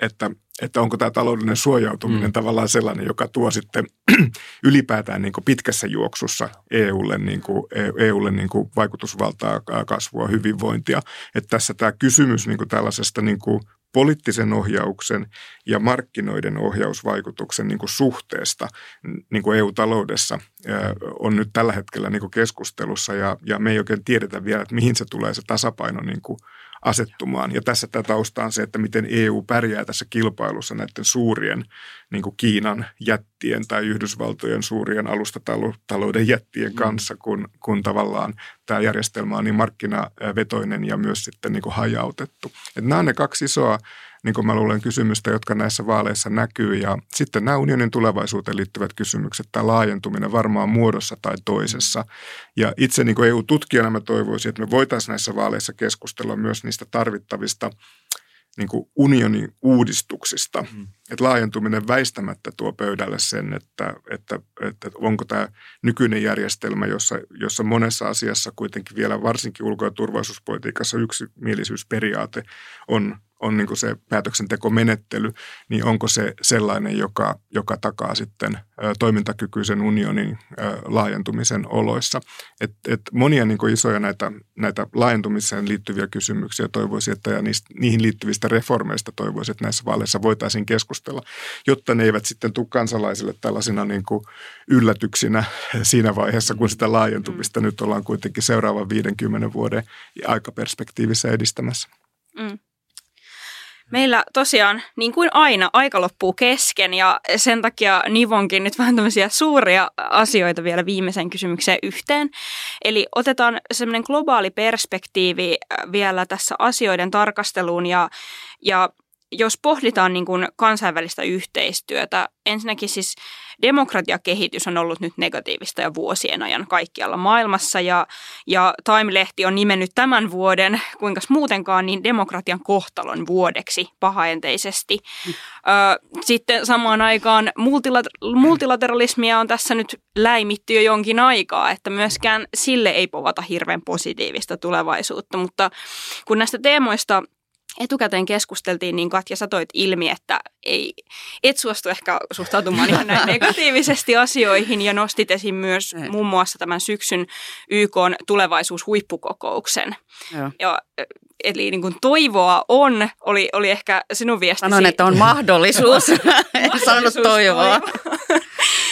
että, että onko tämä taloudellinen suojautuminen mm. tavallaan sellainen, joka tuo sitten ylipäätään niin kuin pitkässä juoksussa EUlle, niin kuin, EUlle niin kuin vaikutusvaltaa, kasvua, hyvinvointia. Että tässä tämä kysymys niin kuin tällaisesta niin kuin poliittisen ohjauksen ja markkinoiden ohjausvaikutuksen niin kuin suhteesta niin kuin EU-taloudessa on nyt tällä hetkellä niin kuin keskustelussa ja, ja me ei oikein tiedetä vielä, että mihin se tulee se tasapaino niin kuin asettumaan. Ja tässä tämä tausta on se, että miten EU pärjää tässä kilpailussa näiden suurien niin kuin Kiinan jättien tai Yhdysvaltojen suurien alustatalouden jättien mm. kanssa, kun, kun tavallaan tämä järjestelmä on niin markkinavetoinen ja myös sitten niin kuin hajautettu. Et nämä on ne kaksi isoa niin kuin mä luulen, kysymystä, jotka näissä vaaleissa näkyy. Ja sitten nämä unionin tulevaisuuteen liittyvät kysymykset, tämä laajentuminen varmaan muodossa tai toisessa. Ja itse niin kuin EU-tutkijana mä toivoisin, että me voitaisiin näissä vaaleissa keskustella myös niistä tarvittavista niin kuin unionin uudistuksista. Mm. Että laajentuminen väistämättä tuo pöydälle sen, että, että, että onko tämä nykyinen järjestelmä, jossa, jossa monessa asiassa kuitenkin vielä varsinkin ulko- ja turvallisuuspolitiikassa yksimielisyysperiaate on on niin se päätöksentekomenettely, niin onko se sellainen, joka, joka takaa sitten toimintakykyisen unionin laajentumisen oloissa. Et, et monia niin isoja näitä, näitä laajentumiseen liittyviä kysymyksiä toivoisin, että ja niistä, niihin liittyvistä reformeista toivoisin, että näissä vaaleissa voitaisiin keskustella, jotta ne eivät sitten tule kansalaisille tällaisina niin kuin yllätyksinä siinä vaiheessa, kun sitä laajentumista mm. nyt ollaan kuitenkin seuraavan 50 vuoden aikaperspektiivissä edistämässä. Mm. Meillä tosiaan, niin kuin aina, aika loppuu kesken ja sen takia nivonkin nyt vähän tämmöisiä suuria asioita vielä viimeisen kysymykseen yhteen. Eli otetaan semmoinen globaali perspektiivi äh, vielä tässä asioiden tarkasteluun ja, ja jos pohditaan niin kuin kansainvälistä yhteistyötä, ensinnäkin siis demokratiakehitys on ollut nyt negatiivista jo vuosien ajan kaikkialla maailmassa ja, ja Time-lehti on nimennyt tämän vuoden, kuinka muutenkaan, niin demokratian kohtalon vuodeksi pahaenteisesti. Mm. Sitten samaan aikaan multilater- multilateralismia on tässä nyt läimitty jo jonkin aikaa, että myöskään sille ei povata hirveän positiivista tulevaisuutta, mutta kun näistä teemoista – etukäteen keskusteltiin, niin Katja, sä toit ilmi, että ei, et suostu ehkä suhtautumaan ihan näin negatiivisesti asioihin ja nostit esiin myös ei. muun muassa tämän syksyn YK tulevaisuushuippukokouksen. Joo. Ja, eli niin kuin toivoa on, oli, oli ehkä sinun viestisi. Sanon, että on mahdollisuus. en sanonut toivoa.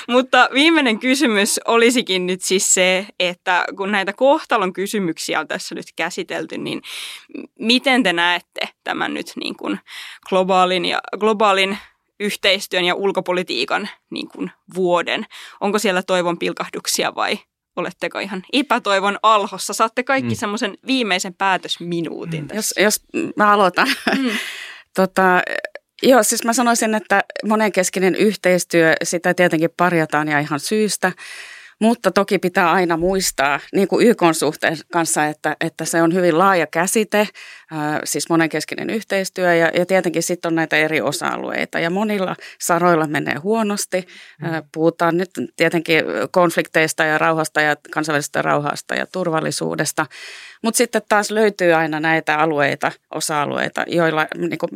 Mutta viimeinen kysymys olisikin nyt siis se, että kun näitä kohtalon kysymyksiä on tässä nyt käsitelty, niin miten te näette tämän nyt niin kuin globaalin, ja, globaalin yhteistyön ja ulkopolitiikan niin kuin vuoden? Onko siellä toivon pilkahduksia vai oletteko ihan epätoivon alhossa? Saatte kaikki mm. semmoisen viimeisen päätösminuutin tässä. Jos, jos mä aloitan. Mm. tota, Joo, siis mä sanoisin, että monenkeskinen yhteistyö, sitä tietenkin parjataan ja ihan syystä. Mutta toki pitää aina muistaa, niin kuin YK suhteen kanssa, että, että se on hyvin laaja käsite, siis monenkeskinen yhteistyö ja, ja tietenkin sitten on näitä eri osa-alueita ja monilla saroilla menee huonosti. Mm. Puhutaan nyt tietenkin konflikteista ja rauhasta ja kansainvälisestä rauhasta ja turvallisuudesta, mutta sitten taas löytyy aina näitä alueita, osa-alueita, joilla niin kuin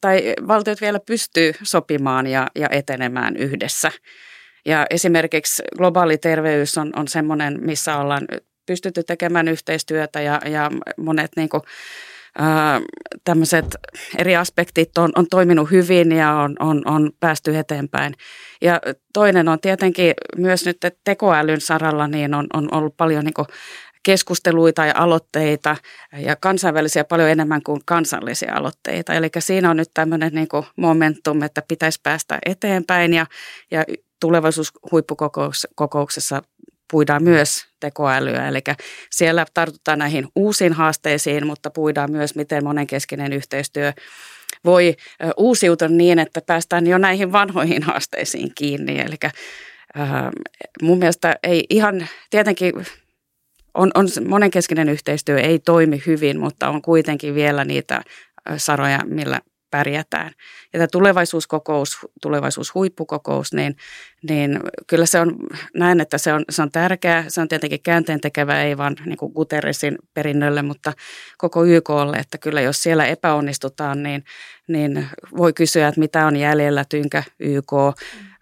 tai valtiot vielä pystyy sopimaan ja, ja etenemään yhdessä. Ja esimerkiksi globaali terveys on, on semmoinen, missä ollaan pystytty tekemään yhteistyötä ja, ja monet niin kuin, ää, eri aspektit on, on toiminut hyvin ja on, on, on päästy eteenpäin. Ja toinen on tietenkin myös nyt tekoälyn saralla niin on, on ollut paljon niin kuin keskusteluita ja aloitteita ja kansainvälisiä paljon enemmän kuin kansallisia aloitteita. Eli siinä on nyt tämmöinen niin kuin momentum, että pitäisi päästä eteenpäin ja, ja tulevaisuushuippukokouksessa puidaan myös tekoälyä. Eli siellä tartutaan näihin uusiin haasteisiin, mutta puidaan myös, miten monenkeskinen yhteistyö voi uusiutua niin, että päästään jo näihin vanhoihin haasteisiin kiinni. Eli mun mielestä ei ihan, tietenkin on, on monenkeskinen yhteistyö ei toimi hyvin, mutta on kuitenkin vielä niitä saroja, millä pärjätään. Ja tämä tulevaisuuskokous, tulevaisuushuippukokous, niin, niin kyllä se on, näen, että se on, se on tärkeää. Se on tietenkin käänteen tekevä, ei vaan niin kuin Guterresin perinnölle, mutta koko YKlle, että kyllä jos siellä epäonnistutaan, niin, niin voi kysyä, että mitä on jäljellä, tynkä YK,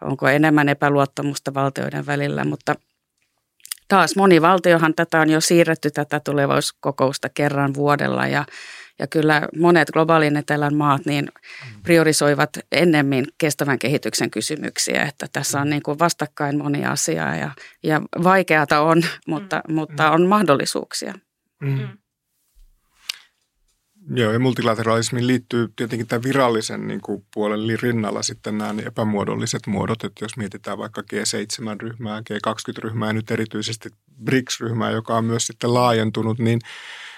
onko enemmän epäluottamusta valtioiden välillä, mutta – taas moni valtiohan tätä on jo siirretty tätä tulevaisuuskokousta kerran vuodella ja, ja kyllä monet globaalin etelän maat niin priorisoivat ennemmin kestävän kehityksen kysymyksiä, että tässä on niin kuin vastakkain moni asia ja, ja vaikeata on, mutta, mm. mutta on mahdollisuuksia. Mm. mm. Joo, ja multilateralismiin liittyy tietenkin tämä virallisen niin kuin, puolen rinnalla sitten nämä epämuodolliset muodot, että jos mietitään vaikka G7-ryhmää, G20-ryhmää ja nyt erityisesti BRICS-ryhmää, joka on myös sitten laajentunut, niin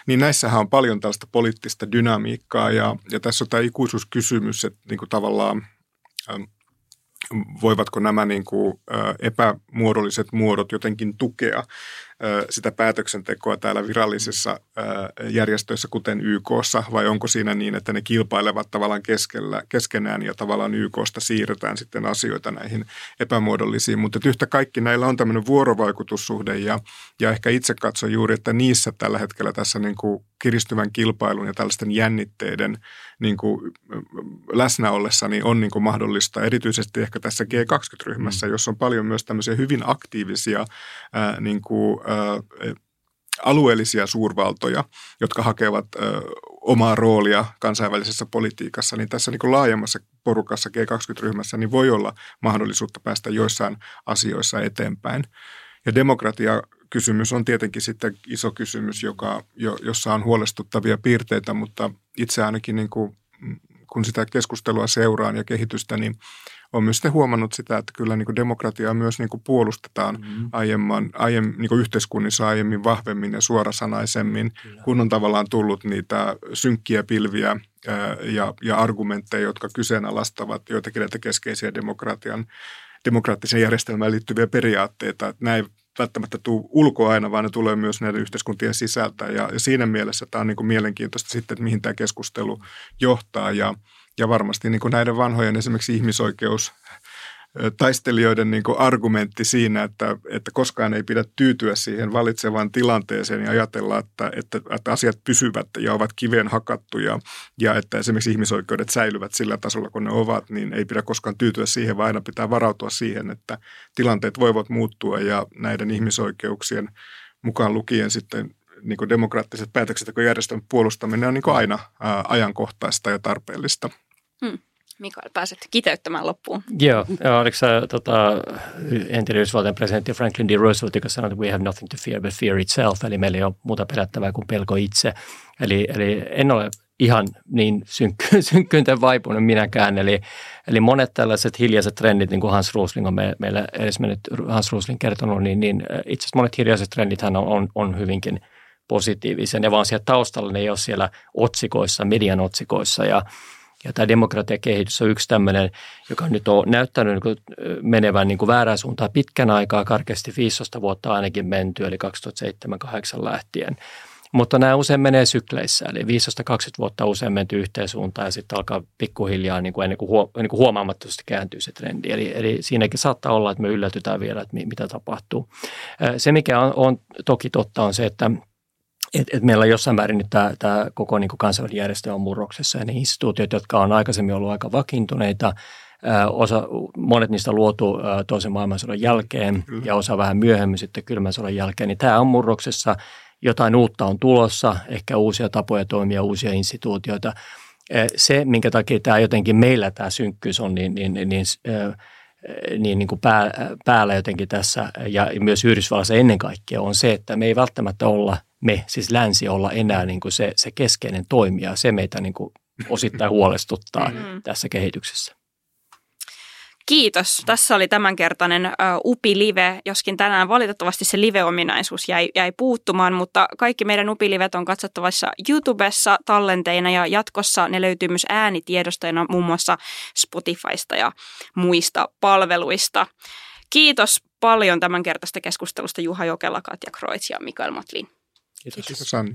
niin näissähän on paljon tällaista poliittista dynamiikkaa ja, ja tässä on tämä ikuisuuskysymys, että niin kuin tavallaan voivatko nämä niin kuin, epämuodolliset muodot jotenkin tukea sitä päätöksentekoa täällä virallisissa järjestöissä, kuten YKssa, vai onko siinä niin, että ne kilpailevat tavallaan keskellä, keskenään ja tavallaan YKsta siirretään sitten asioita näihin epämuodollisiin. Mutta yhtä kaikki näillä on tämmöinen vuorovaikutussuhde ja, ja ehkä itse katson juuri, että niissä tällä hetkellä tässä niin kuin kiristyvän kilpailun ja tällaisten jännitteiden niin kuin läsnä ollessa niin on niin kuin mahdollista, erityisesti ehkä tässä G20-ryhmässä, mm. jossa on paljon myös tämmöisiä hyvin aktiivisia ää, niin kuin, alueellisia suurvaltoja, jotka hakevat omaa roolia kansainvälisessä politiikassa, niin tässä niin laajemmassa porukassa G20-ryhmässä niin voi olla mahdollisuutta päästä joissain asioissa eteenpäin. Ja demokratia kysymys on tietenkin sitten iso kysymys, joka, jo, jossa on huolestuttavia piirteitä, mutta itse ainakin niin kuin, kun sitä keskustelua seuraan ja kehitystä, niin on myös sitten huomannut sitä, että kyllä niin kuin demokratiaa myös niin kuin puolustetaan mm-hmm. aiemman, aiemmin, niin kuin yhteiskunnissa aiemmin vahvemmin ja suorasanaisemmin, kyllä. kun on tavallaan tullut niitä synkkiä pilviä ää, ja, ja argumentteja, jotka kyseenalaistavat joitakin näitä keskeisiä demokratian demokraattiseen järjestelmään liittyviä periaatteita. Että näin välttämättä tule ulkoa aina, vaan ne tulee myös näiden yhteiskuntien sisältä. Ja, ja siinä mielessä tämä on niin kuin mielenkiintoista sitten, että mihin tämä keskustelu johtaa. Ja, ja varmasti niin kuin näiden vanhojen esimerkiksi ihmisoikeus taistelijoiden niin kuin argumentti siinä, että, että koskaan ei pidä tyytyä siihen valitsevaan tilanteeseen ja ajatella, että, että, että asiat pysyvät ja ovat kiveen hakattuja ja että esimerkiksi ihmisoikeudet säilyvät sillä tasolla, kun ne ovat, niin ei pidä koskaan tyytyä siihen, vaan aina pitää varautua siihen, että tilanteet voivat muuttua ja näiden ihmisoikeuksien mukaan lukien sitten niin kuin demokraattiset päätöksentekojärjestelmän puolustaminen on niin kuin aina ajankohtaista ja tarpeellista. Hmm. Mikael, pääset kiteyttämään loppuun. Joo, ja oliko se tota, entinen Yhdysvaltain presidentti Franklin D. Roosevelt, joka sanoi, että we have nothing to fear but fear itself, eli meillä ei ole muuta pelättävää kuin pelko itse. Eli, eli en ole ihan niin synkky, synkkyyteen vaipunut minäkään. Eli, eli monet tällaiset hiljaiset trendit, niin kuin Hans Rosling on me, meillä edes mennyt Hans Rosling kertonut, niin, niin itse asiassa monet hiljaiset trendithän on, on, on hyvinkin positiivisia. Ne vaan siellä taustalla, ne ei ole siellä otsikoissa, median otsikoissa ja ja tämä demokratiakehitys on yksi tämmöinen, joka nyt on näyttänyt niin menevän niin kuin väärään suuntaan pitkän aikaa, karkeasti 15 vuotta ainakin menty, eli 2007-2008 lähtien. Mutta nämä usein menee sykleissä, eli 15-20 vuotta usein menty yhteen suuntaan ja sitten alkaa pikkuhiljaa niin kuin ennen kuin, huo, niin kuin huomaamattomasti kääntyy se trendi. Eli, eli siinäkin saattaa olla, että me yllätytään vielä, että mitä tapahtuu. Se, mikä on, on toki totta, on se, että et, et meillä jossain määrin nyt tämä, tämä koko niin kansainvälinen järjestö on murroksessa ja ne instituutiot, jotka on aikaisemmin ollut aika vakiintuneita, osa, monet niistä luotu toisen maailmansodan jälkeen Kyllä. ja osa vähän myöhemmin sitten kylmän sodan jälkeen, niin tämä on murroksessa. Jotain uutta on tulossa, ehkä uusia tapoja toimia, uusia instituutioita. Se, minkä takia tämä jotenkin meillä tämä synkkyys on niin, niin, niin, niin niin, niin kuin pää, päällä jotenkin tässä ja myös Yhdysvallassa ennen kaikkea on se, että me ei välttämättä olla me, siis länsi, olla enää niin kuin se, se keskeinen toimija. Se meitä niin kuin osittain huolestuttaa mm. tässä kehityksessä. Kiitos. Tässä oli tämänkertainen uh, UPI-live, joskin tänään valitettavasti se live-ominaisuus jäi, jäi puuttumaan, mutta kaikki meidän UPI-livet on katsottavissa YouTubessa tallenteina ja jatkossa ne löytyy myös äänitiedostoina muun muassa Spotifysta ja muista palveluista. Kiitos paljon tämänkertaista keskustelusta Juha Jokela, Katja Kroits ja Mikael Matlin. Kiitos. Kiitos Sanni.